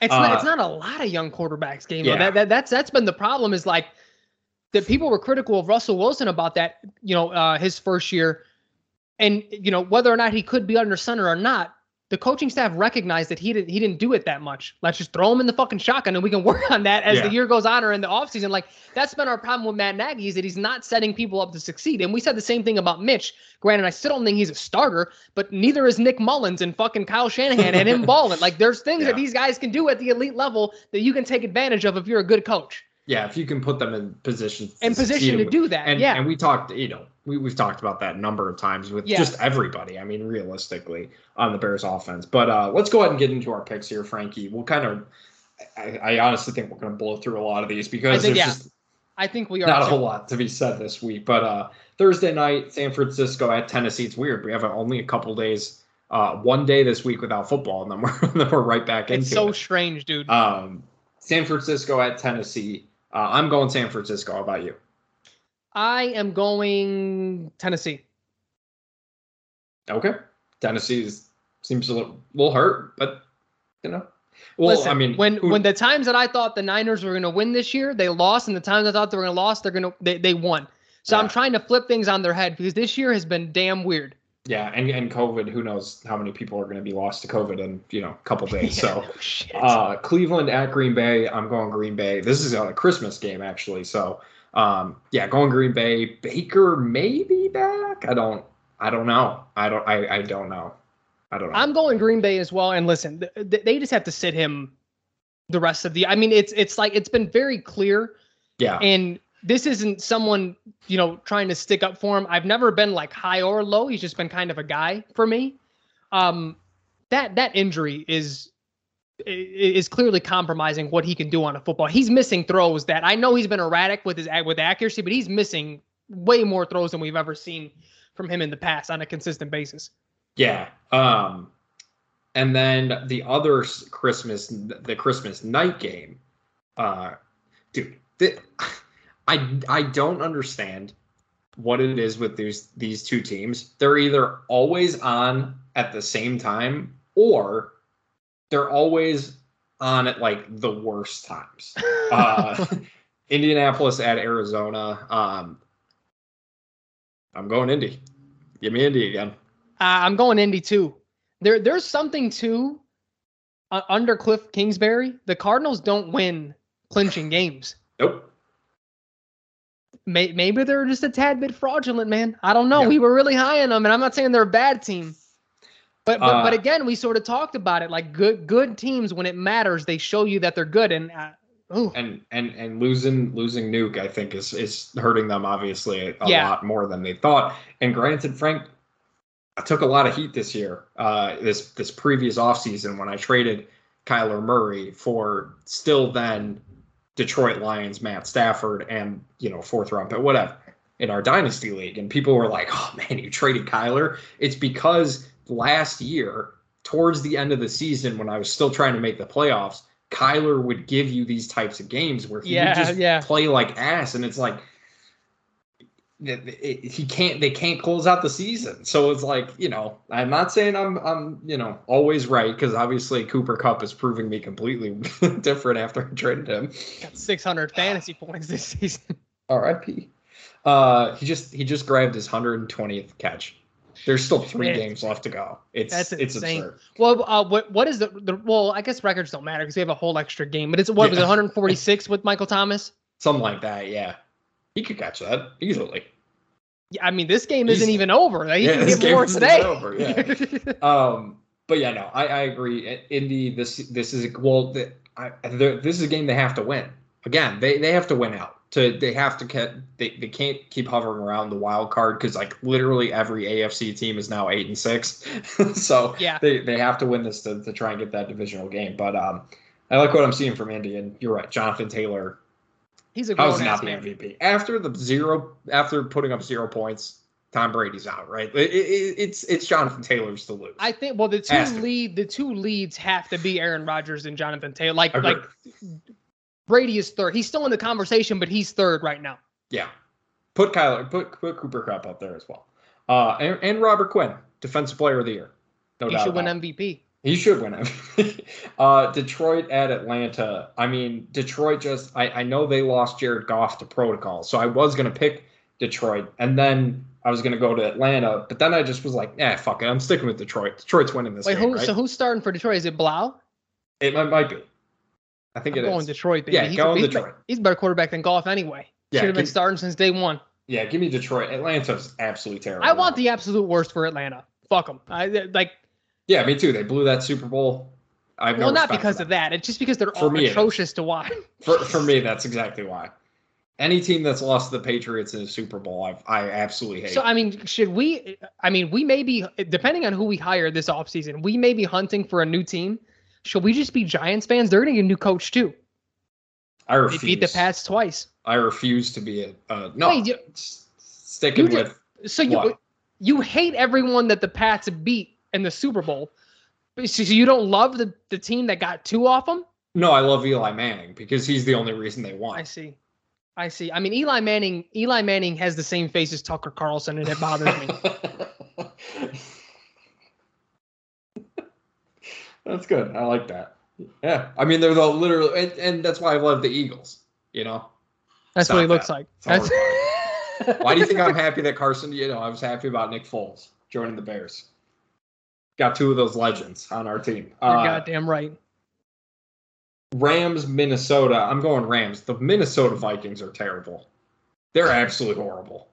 It's uh, not. It's not a lot of young quarterbacks game. Yeah. That, that that's that's been the problem. Is like that people were critical of Russell Wilson about that. You know, uh, his first year, and you know whether or not he could be under center or not the coaching staff recognized that he didn't he didn't do it that much. Let's just throw him in the fucking shotgun and we can work on that as yeah. the year goes on or in the offseason. Like that's been our problem with Matt Nagy is that he's not setting people up to succeed. And we said the same thing about Mitch. Granted, I still don't think he's a starter, but neither is Nick Mullens and fucking Kyle Shanahan and him balling. Like there's things yeah. that these guys can do at the elite level that you can take advantage of if you're a good coach. Yeah, if you can put them in positions in position to do that. and yeah. and we talked, you know, we we've talked about that a number of times with just everybody. I mean, realistically, on the Bears offense. But uh let's go ahead and get into our picks here, Frankie. We'll kind of. I, I honestly think we're going to blow through a lot of these because think, there's yeah. just I think we are. not a whole lot to be said this week. But uh Thursday night, San Francisco at Tennessee. It's weird. We have only a couple days, uh, one day this week without football, and then we're then we're right back into It's so it. strange, dude. Um, San Francisco at Tennessee. Uh, I'm going San Francisco. How about you? I am going Tennessee. Okay. Tennessee is, seems a little, little hurt, but you know. Well, Listen, I mean, when who- when the times that I thought the Niners were going to win this year, they lost, and the times I thought they were going to lose, they're going to they, they won. So I'm trying to flip things on their head because this year has been damn weird. Yeah, and and COVID, who knows how many people are going to be lost to COVID in you know a couple days. So. Uh, Cleveland at Green Bay. I'm going Green Bay. This is a Christmas game actually. So, um, yeah, going Green Bay. Baker may be back. I don't. I don't know. I don't. I. I don't know. I don't know. I'm going Green Bay as well. And listen, th- th- they just have to sit him the rest of the. I mean, it's it's like it's been very clear, yeah. and this isn't someone you know trying to stick up for him. I've never been like high or low. He's just been kind of a guy for me. Um, that that injury is is clearly compromising what he can do on a football. He's missing throws that I know he's been erratic with his with accuracy, but he's missing way more throws than we've ever seen from him in the past on a consistent basis. Yeah. Um, and then the other Christmas, the Christmas night game, uh, dude, the, I I don't understand what it is with these these two teams. They're either always on at the same time or they're always on at like the worst times. Uh, Indianapolis at Arizona. Um, I'm going Indy. Give me Indy again. Uh, I'm going Indy too. There, there's something to uh, under Cliff Kingsbury. The Cardinals don't win clinching games. Nope. May, maybe they're just a tad bit fraudulent, man. I don't know. Yeah. We were really high on them, and I'm not saying they're a bad team. But but, but Uh, again, we sort of talked about it. Like good good teams, when it matters, they show you that they're good. And uh, ooh, and and and losing losing Nuke, I think is is hurting them obviously a Yeah. lot more than they thought. And granted, Frank, I took a lot of heat this year, uh, this this previous offseason when I traded Kyler Murray for still then Detroit Lions Matt Stafford and you know fourth round but whatever in our dynasty league, and people were like, "Oh man, you traded Kyler." It's because last year towards the end of the season when I was still trying to make the playoffs. Kyler would give you these types of games where he Yeah, would just yeah. play like ass, and it's like he can't. They can't close out the season, so it's like you know. I'm not saying I'm I'm you know always right because obviously Cooper Kupp is proving me completely different after I traded him. got 600 fantasy points this season. R.I.P. Uh, he just he just grabbed his 120th catch. There's still three games left to go. It's That's it's insane. absurd. Well, uh, what what is the, the well? I guess records don't matter because we have a whole extra game. But it's what was it 146 with Michael Thomas? Something like that. Yeah, he could catch that easily. Yeah, I mean this game isn't even over. He Yeah, can get more today. over, yeah. Um, but yeah, no, I, I agree. Indy, this this is well, the, I, this is a game they have to win. Again, they, they have to win out. To they have to get they, they can't keep hovering around the wild card because like literally every AFC team is now eight and six. so Yeah. they, they have to win this to, to try and get that divisional game. But um, I like what I'm seeing from Indy, and you're right, Jonathan Taylor. He's a grown is he ass not the. MVP after the zero after putting up zero points? Tom Brady's out, right? It, it, it's it's Jonathan Taylor's to lose. I think well the two Has lead the two leads have to be Aaron Rodgers and Jonathan Taylor. Like Agreed. like Brady is third. He's still in the conversation, but he's third right now. Yeah. Put Kyler, put put Cooper Kupp up there as well. Uh, and, and Robert Quinn, Defensive Player of the Year. No he doubt. should win. MVP. He should win MVP. uh, Detroit at Atlanta. I mean, Detroit just. I, I know they lost Jared Goff to protocol, so I was gonna pick Detroit, and then I was gonna go to Atlanta, but then I just was like, yeah, fuck it, I'm sticking with Detroit. Detroit's winning this Wait, game, who? right? So who's starting for Detroit? Is it Blau? it might, might be. I think I'm it going is. Detroit, baby. Yeah, he's, going he's, Detroit. He's a better quarterback than Goff anyway. Yeah, Should have been starting since day one. Yeah, give me Detroit. Atlanta's absolutely terrible. I want the absolute worst for Atlanta. Fuck them. I like. Yeah, me too. They blew that Super Bowl. I have no well, not because of that. It's just because they're For all me, atrocious to watch. For for me, that's exactly why. Any team that's lost to the Patriots in a Super Bowl, I I absolutely hate. So I mean, should we? I mean, we may be depending on who we hire this offseason, we may be hunting for a new team. Should we just be Giants fans? They're gonna get a new coach too. I They beat the Pats twice. I refuse to be a uh, no. Wait, you- sticking with So you you hate everyone that the Pats beat in the Super Bowl. So you don't love the, the team that got two off them? no. I love Eli Manning because he's the only reason they won. I see. I see. I mean, Eli Manning. Eli Manning has the same face as Tucker Carlson, and it bothers me. that's good. I like that. Yeah, I mean they're the literally, and, and that's why I love the Eagles. You know, That's Stop what he looks that. like. It's That's why do you think I'm happy that Carson? You know, I was happy about Nick Foles joining the Bears. Got two of those legends on our team. You're Uh, goddamn right. Rams, Minnesota. I'm going Rams. The Minnesota Vikings are terrible. They're absolutely horrible.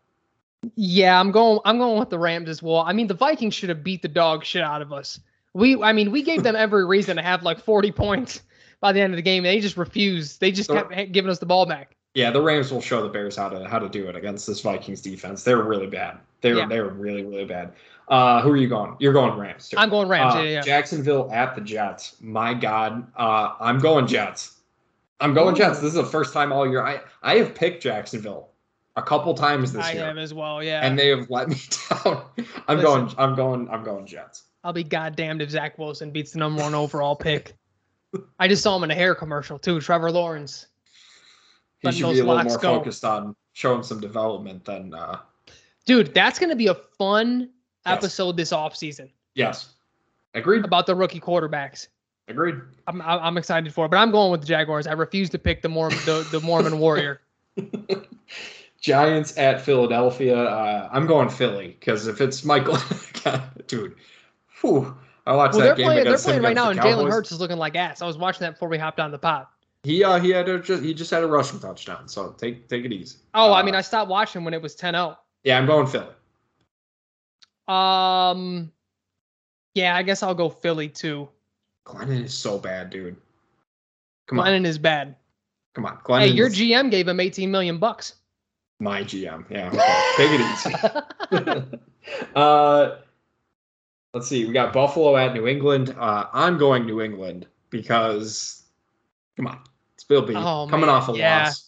Yeah, I'm going. I'm going with the Rams as well. I mean, the Vikings should have beat the dog shit out of us. We, I mean, we gave them every reason to have like 40 points by the end of the game. They just refused. They just kept giving us the ball back. Yeah, the Rams will show the Bears how to how to do it against this Vikings defense. They're really bad. They're Yeah. they're really really bad. Uh, who are you going? You're going Rams. Too. I'm going Rams. Uh, yeah, yeah. Jacksonville at the Jets. My God, uh, I'm going Jets. I'm going. Jets. This is the first time all year. I I have picked Jacksonville a couple times this I year, I have as well. Yeah. and they have let me down. I'm Listen. going. I'm going. I'm going Jets. I'll be goddamned if Zach Wilson beats the number one overall pick. I just saw him in a hair commercial too. Trevor Lawrence. He should be a little more go. focused on showing some development than. Uh, Dude, that's going to be a fun Yes. episode this offseason yes, agreed. about the rookie quarterbacks. Agreed. I'm, I'm excited for it, but I'm going with the Jaguars. I refuse to pick the Mormon the, the Mormon Warrior. Giants at Philadelphia. Uh, I'm going Philly because if it's Michael, dude, whew, I watched Well, that they're game playing they're playing right now, and Jalen Hurts is looking like ass. I was watching that before we hopped on the pot. He uh, he had a, just he just had a rushing touchdown, so take take it easy. Oh, I Uh, mean, I stopped watching when it was 10-0. yeah, I'm going Philly. Um, yeah, I guess I'll go Philly too. Glennon is so bad, dude. Come on, Glennon is bad. come on, Glennon. Hey, your GM gave him 18 million bucks. my GM. Yeah, okay. take it easy. uh, let's see. We got Buffalo at New England. Uh, I'm going New England because, come on, it's Bill B Oh, coming man, off a yeah. loss.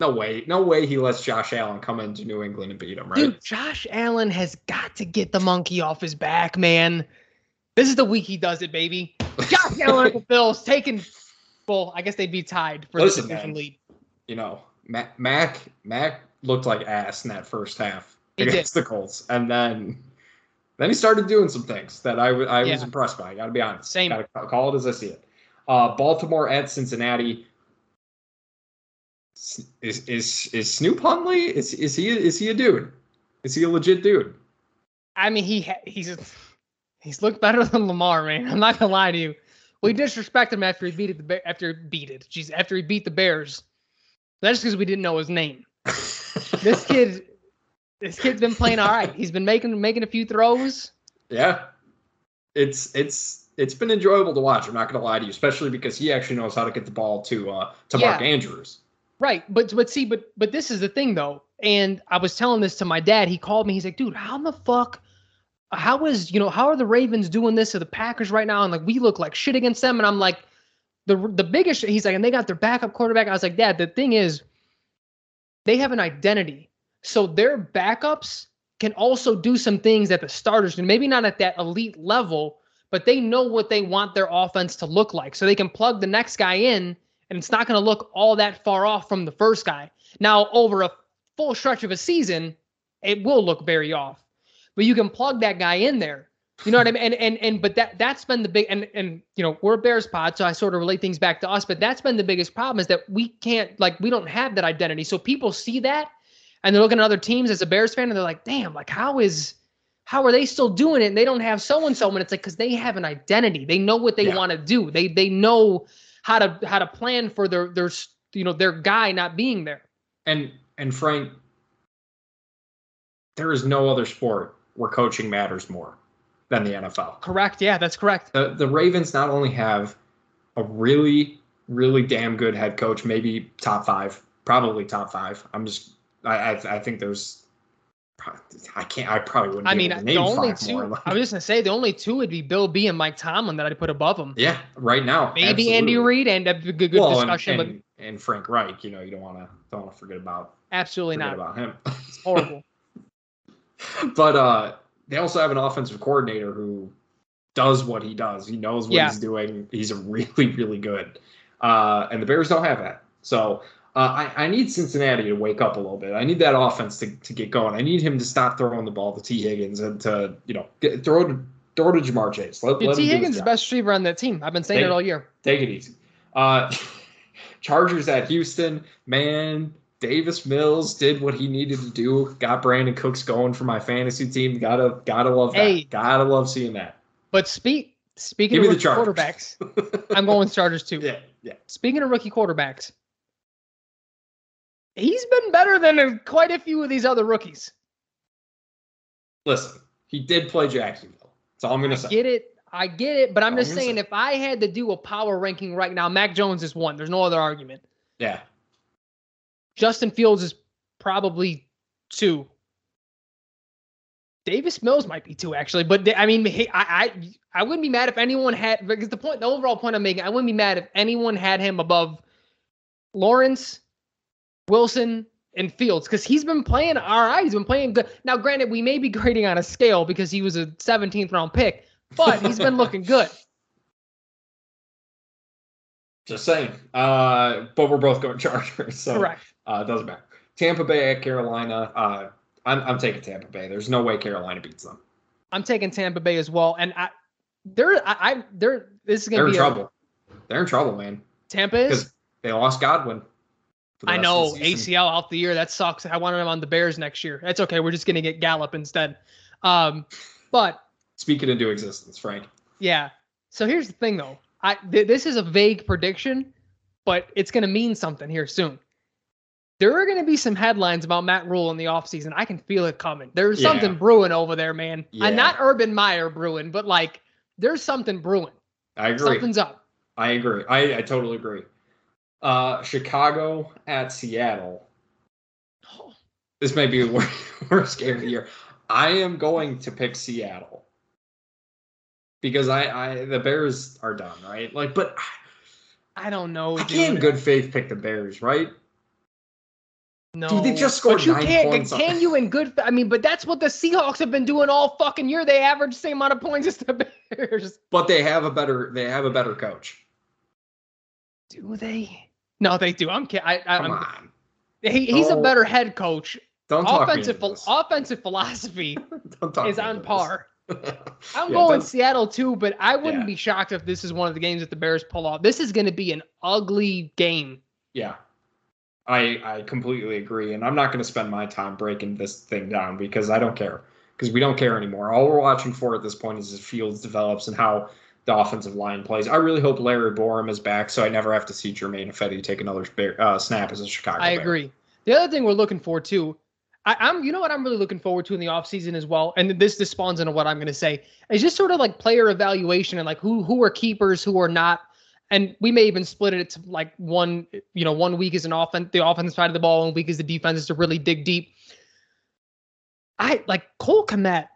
No way, no way he lets Josh Allen come into New England and beat him, right? Dude, Josh Allen has got to get the monkey off his back, man. This is the week he does it, baby. Josh Allen at the Bills taking. Well, I guess they'd be tied for Listen, the division man. lead. you know, Mac Mac Mac looked like ass in that first half He did. against the Colts, and then then he started doing some things that I, was Yeah. impressed by. I got to be honest. Same. Got to call it as I see it. Uh, Baltimore at Cincinnati. Is is is Snoop Huntley? Is is he is he a dude? Is he a legit dude? I mean, he he's he's looked better than Lamar, man. I'm not gonna lie to you. We disrespected him after he beat it. The after he beat it, jeez, after he beat the Bears. That's because we didn't know his name. This kid, this kid's been playing all right. He's been making making a few throws. Yeah. It's it's it's been enjoyable to watch. I'm not gonna lie to you, especially because he actually knows how to get the ball to uh to Mark Andrews. Right, but but see, but but this is the thing though, and I was telling this to my dad. He called me. He's like, "Dude, how the fuck? How is you know how are the Ravens doing this to the Packers right now? And like we look like shit against them." And I'm like, the the biggest. He's like, and they got their backup quarterback. I was like, Dad, the thing is, they have an identity, so their backups can also do some things that the starters do. Maybe not at that elite level, but they know what they want their offense to look like, so they can plug the next guy in and it's not going to look all that far off from the first guy. Now, over a full stretch of a season, it will look very off. But you can plug that guy in there. You know what I mean? And and and but that that's been the big and and you know, we're a Bears pod, so I sort of relate things back to us, but that's been the biggest problem is that we can't like we don't have that identity. So people see that and they're looking at other teams as a Bears fan and they're like, damn, like how is how are they still doing it? And they don't have so and so. And it's like because they have an identity. They know what they Yeah. want to do. They they know how to how to plan for their their you know their guy not being there. And and Frank, there is no other sport where coaching matters more than the NFL. Correct. Yeah, that's correct. The the Ravens not only have a really really damn good head coach, maybe top five, probably top five. I'm just I I, I think there's I can't. I probably wouldn't. I mean, the only two. More. I was just gonna say the only two would be Bill B and Mike Tomlin that I'd put above them. Yeah, right now. Maybe absolutely. Andy Reid and a good, good well, discussion, and, and, and Frank Reich. You know, you don't want to don't want to forget about. Absolutely forget not about him. It's horrible. but uh, they also have an offensive coordinator who does what he does. He knows what yeah. he's doing. He's a really really good. Uh, and the Bears don't have that. So uh, I, I, need Cincinnati to wake up a little bit. I need that offense to, to get going. I need him to stop throwing the ball to Tee Higgins and to you know get, throw to throw to Ja'Marr Chase. Let, let Tee Higgins is the best receiver on that team. I've been saying take, it all year. Take it easy. Uh, Chargers at Houston, man. Davis Mills did what he needed to do. Got Brandin Cooks going for my fantasy team. Gotta gotta love that. Hey, gotta love seeing that. But speak speaking Give of rookie quarterbacks, I'm going Chargers too. Yeah, yeah. Speaking of rookie quarterbacks, he's been better than quite a few of these other rookies. Listen, he did play Jacksonville. That's all I'm gonna say. Get it. I get it, but I'm just saying, say. if I had to do a power ranking right now, Mac Jones is one. There's no other argument. Yeah. Justin Fields is probably two. Davis Mills might be two actually, but I mean, I I I wouldn't be mad if anyone had because the point, the overall point I'm making, I wouldn't be mad if anyone had him above Lawrence, Wilson, and Fields because he's been playing all right. He's been playing good. Now, granted, we may be grading on a scale because he was a 17th round pick, but he's been looking good. Just saying. Uh, but we're both going Chargers, so correct. Uh, doesn't matter. Tampa Bay at Carolina. Uh, I'm I'm taking Tampa Bay. There's no way Carolina beats them. I'm taking Tampa Bay as well, and I, they're I, I they're this is gonna they're be in trouble. They're in trouble, man. Tampa is because they lost Godwin. I know ACL out the year. That sucks. I wanted him on the Bears next year. That's okay. We're just gonna get Gallup instead. Um, but speaking into existence, Frank. Yeah. So here's the thing, though. I th- this is a vague prediction, but it's gonna mean something here soon. There are going to be some headlines about Matt Rhule in the offseason. I can feel it coming. There's yeah. something brewing over there, man. Yeah. And not Urban Meyer brewing, but like there's something brewing. I agree. Something's up. I agree. I, I totally agree. Uh, Chicago at Seattle. This may be the worst game of the year. I am going to pick Seattle because I, I the Bears are done, right? Like, but I don't know. I can't in good faith pick the Bears, right? No, Dude, they just scored but you nine can't, points. Can you in good? I mean, but that's what the Seahawks have been doing all fucking year. They average the same amount of points as the Bears. But they have a better. They have a better coach. Do they? No, they do. I'm kidding. I, Come I'm, on. He, he's a better head coach. Don't talk offensive ph- offensive philosophy is on par. I'm yeah, going Seattle too, but I wouldn't yeah. be shocked if this is one of the games that the Bears pull off. This is going to be an ugly game. Yeah, I I completely agree, and I'm not going to spend my time breaking this thing down because I don't care because we don't care anymore. All we're watching for at this point is as Fields develops and how the offensive line plays. I really hope Larry Borom is back, so I never have to see Germain Ifedi take another uh, snap as a Chicago. I agree. The other thing we're looking for too, I, am you know what I'm really looking forward to in the offseason as well, and this this spawns into what I'm going to say is just sort of like player evaluation and like who who are keepers, who are not and we may even split it to like one, you know, one week is an offense, the offensive side of the ball, one week is the defense is to really dig deep. I like Cole Kmet.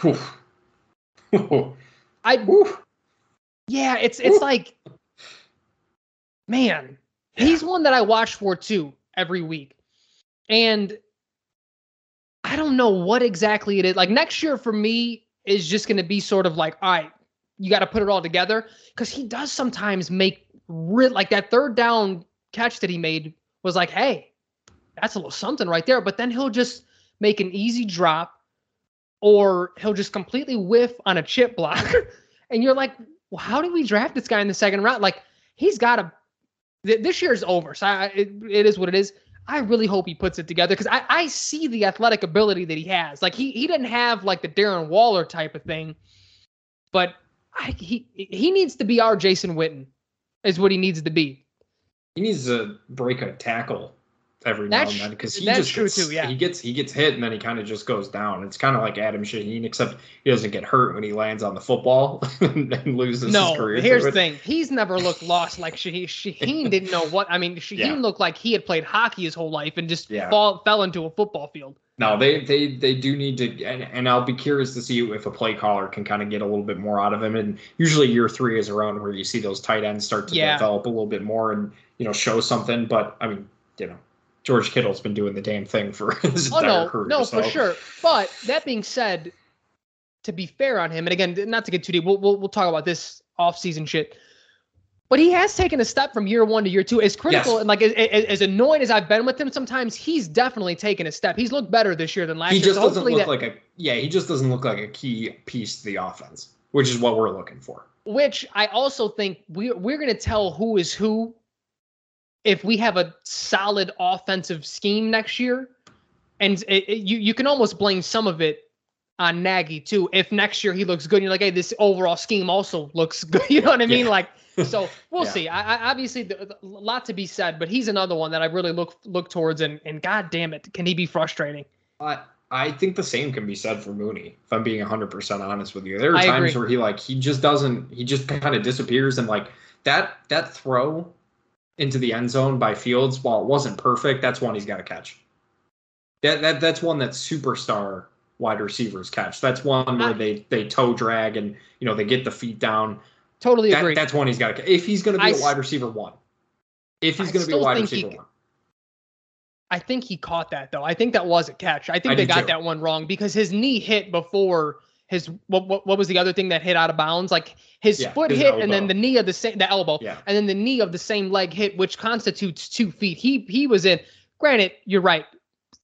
I, yeah, it's it's like, man, he's one that I watch for too every week, and I don't know what exactly it is. Like next year for me is just going to be sort of like, all right, you got to put it all together because he does sometimes make real like that third down catch that he made was like, hey, that's a little something right there. But then he'll just make an easy drop or he'll just completely whiff on a chip block. and you're like, well, how did we draft this guy in the second round? Like, he's got a Th- this year's over. So I, it, it is what it is. I really hope he puts it together because I, I see the athletic ability that he has. Like, he, he didn't have like the Darren Waller type of thing, but I, he he needs to be our Jason Witten, is what he needs to be. He needs to break a tackle every now That's and then because he that's just true gets, too, yeah. he gets he gets hit and then he kind of just goes down. It's kind of like Adam Shaheen, except he doesn't get hurt when he lands on the football and loses his No, career. here's the thing. He's never looked lost like Shaheen. Shaheen didn't know what. I mean, Shaheen Yeah. looked like he had played hockey his whole life and just Yeah. fall, fell into a football field. No, they they they do need to, and, and I'll be curious to see if a play caller can kind of get a little bit more out of him. And usually year three is around where you see those tight ends start to Yeah. develop a little bit more and you know show something. But I mean, you know, George Kittle's been doing the damn thing for his Oh entire no, career. no, so. for sure. But that being said, to be fair on him, and again, not to get too deep, we'll we'll, we'll talk about this off-season shit. But he has taken a step from year one to year two. As critical Yes. and like as, as as annoyed as I've been with him, sometimes he's definitely taken a step. He's looked better this year than last He year. just so doesn't look that, like a yeah. He just doesn't look like a key piece to the offense, which is what we're looking for. which I also think we're we're gonna tell who is who if we have a solid offensive scheme next year, and it, it- you you can almost blame some of it on Nagy too. If next year he looks good, you're like, hey, this overall scheme also looks good. You know what I mean? Yeah. Like, so we'll Yeah. see. I, I obviously a lot to be said, but he's another one that I really look look towards, and and god damn it, can he be frustrating? I I think the same can be said for Mooney. If I'm being 100 percent honest with you, there are I times agree. where he like he just doesn't. He just kind of disappears and like that that throw into the end zone by Fields, while it wasn't perfect, that's one he's got to catch. That that that's one that superstar wide receivers catch. That's one where they they toe drag and you know they get the feet down. Totally That, agree. that's one he's got to. If he's going to be I a wide receiver one, if he's going to be a wide think he receiver one, I think he caught that though. I think that was a catch. I think I they got too. that one wrong because his knee hit before his what what, what was the other thing that hit out of bounds? Like his Yeah, foot his hit and then the knee of the same the elbow yeah, and then the knee of the same leg hit, which constitutes two feet. He he was in. Granted, you're right.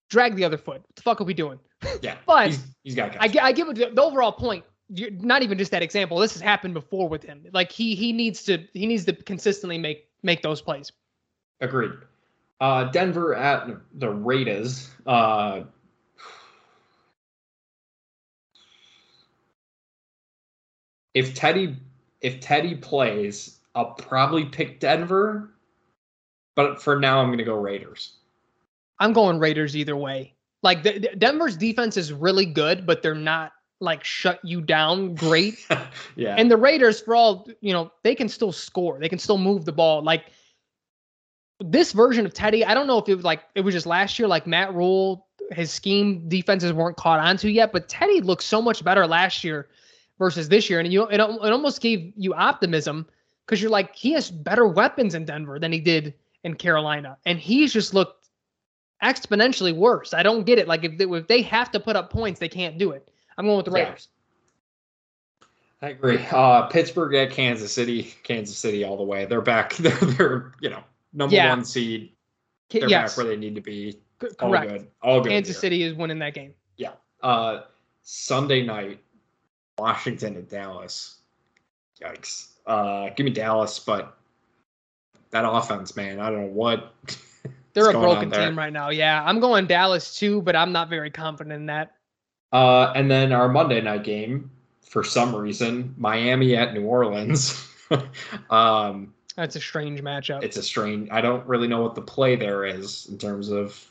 Drag the other foot. What the fuck are we doing? yeah, But he's, he's got. I, I give it the, the overall point. You're, not even just that example. This has happened before with him. Like he he needs to he needs to consistently make make those plays. Agreed. Uh, Denver at the Raiders. Uh, if Teddy if Teddy plays, I'll probably pick Denver. But for now, I'm going to go Raiders. I'm going Raiders either way. Like the, the- Denver's defense is really good, but they're not like shut you down great. yeah. And the Raiders, for all you know, they can still score. They can still move the ball. Like this version of Teddy, I don't know if it was like it was just last year, like Matt Rhule, his scheme defenses weren't caught onto yet. But Teddy looked so much better last year versus this year, and you it, it almost gave you optimism because you're like he has better weapons in Denver than he did in Carolina, and he's just looked exponentially worse. I don't get it. Like if they, if they have to put up points, they can't do it. I'm going with the Yeah. Raiders. I agree. Uh, Pittsburgh at Kansas City. Kansas City all the way. They're back. They're, they're you know, number Yeah. one seed. They're yes, back where they need to be. c- All correct. good. All good. Kansas here. City is winning that game. Yeah. Uh, Sunday night, Washington and Dallas. Yikes. Uh, give me Dallas, but that offense, man, I don't know what. They're a broken team right now. Yeah, I'm going Dallas too, but I'm not very confident in that. Uh, and then our Monday night game, for some reason, Miami at New Orleans. um, That's a strange matchup. it's a strange. I don't really know what the play there is in terms of.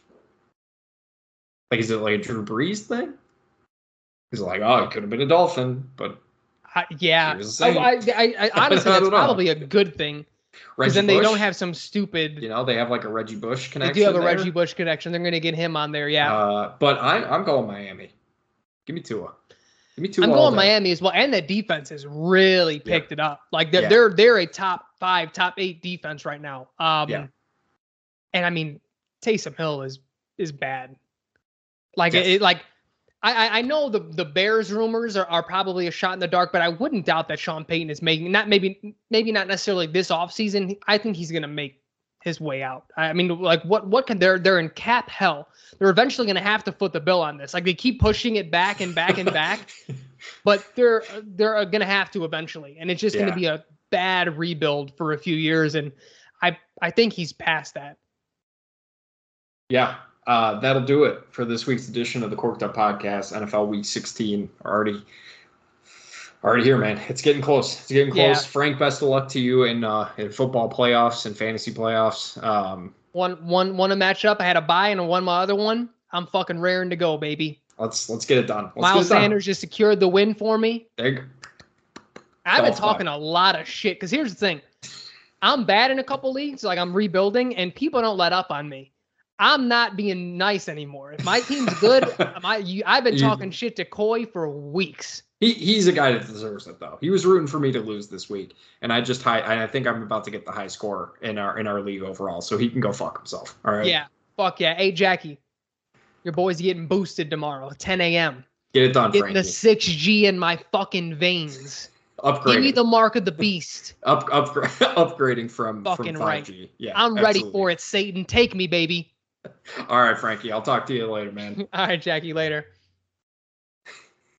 Like, is it like a Drew Brees thing? He's like, oh, it could have been a Dolphin, but I, yeah, I. I, I, I honestly, that's probably a good thing because then they don't have some stupid. You know, they have like a Reggie Bush They connection. do have a there. Reggie Bush connection. They're going to get him on there. Yeah, Uh, but I'm I'm going Miami. Give me Tua. Give me Tua. I'm going. Miami as well, and the defense has really picked it up. Like they're Yeah. they're they're a top five, top eight defense right now. Um, Yeah. and I mean Taysom Hill is is bad. Like Yes. it, like I I- I know the the Bears rumors are, are probably a shot in the dark, but I wouldn't doubt that Sean Payton is making not maybe maybe not necessarily this offseason. I think he's gonna make his way out. I mean, like what what can they're they're in cap hell. They're eventually gonna have to foot the bill on this. Like they keep pushing it back and back and back, but they're they're gonna have to eventually, and it's just Yeah. gonna be a bad rebuild for a few years. And I I think he's past that. Yeah, uh, that'll do it for this week's edition of the Corked Up Podcast. NFL Week 16 already, already here, man. It's getting close. It's getting Yeah. close. Frank, best of luck to you in uh, in football playoffs and fantasy playoffs. Um, One one one a matchup. I had a buy and I won my other one. I'm fucking raring to go, baby. Let's let's get it done. Let's Miles it done. Sanders just secured the win for me. Go. I've been talking a lot of shit because here's the thing. I'm bad in a couple leagues, like I'm rebuilding, and people don't let up on me. I'm not being nice anymore. If my team's good, my you, I've been talking shit to Coy for weeks. He he's a guy that deserves it though. He was rooting for me to lose this week, and I just high. I think I'm about to get the high score in our in our league overall, so he can go fuck himself. All right. Yeah, fuck yeah. Hey Jackie, your boy's getting boosted tomorrow, 10 a.m. Get it done, Getting the 6G in my fucking veins. Upgrade. Give me the mark of the beast. Up, upgra- upgrading from Fucking from 5G. Yeah, I'm ready for it, Satan. Take me, baby. All right, Frankie. I'll talk to you later, man. All right, Jackie, later.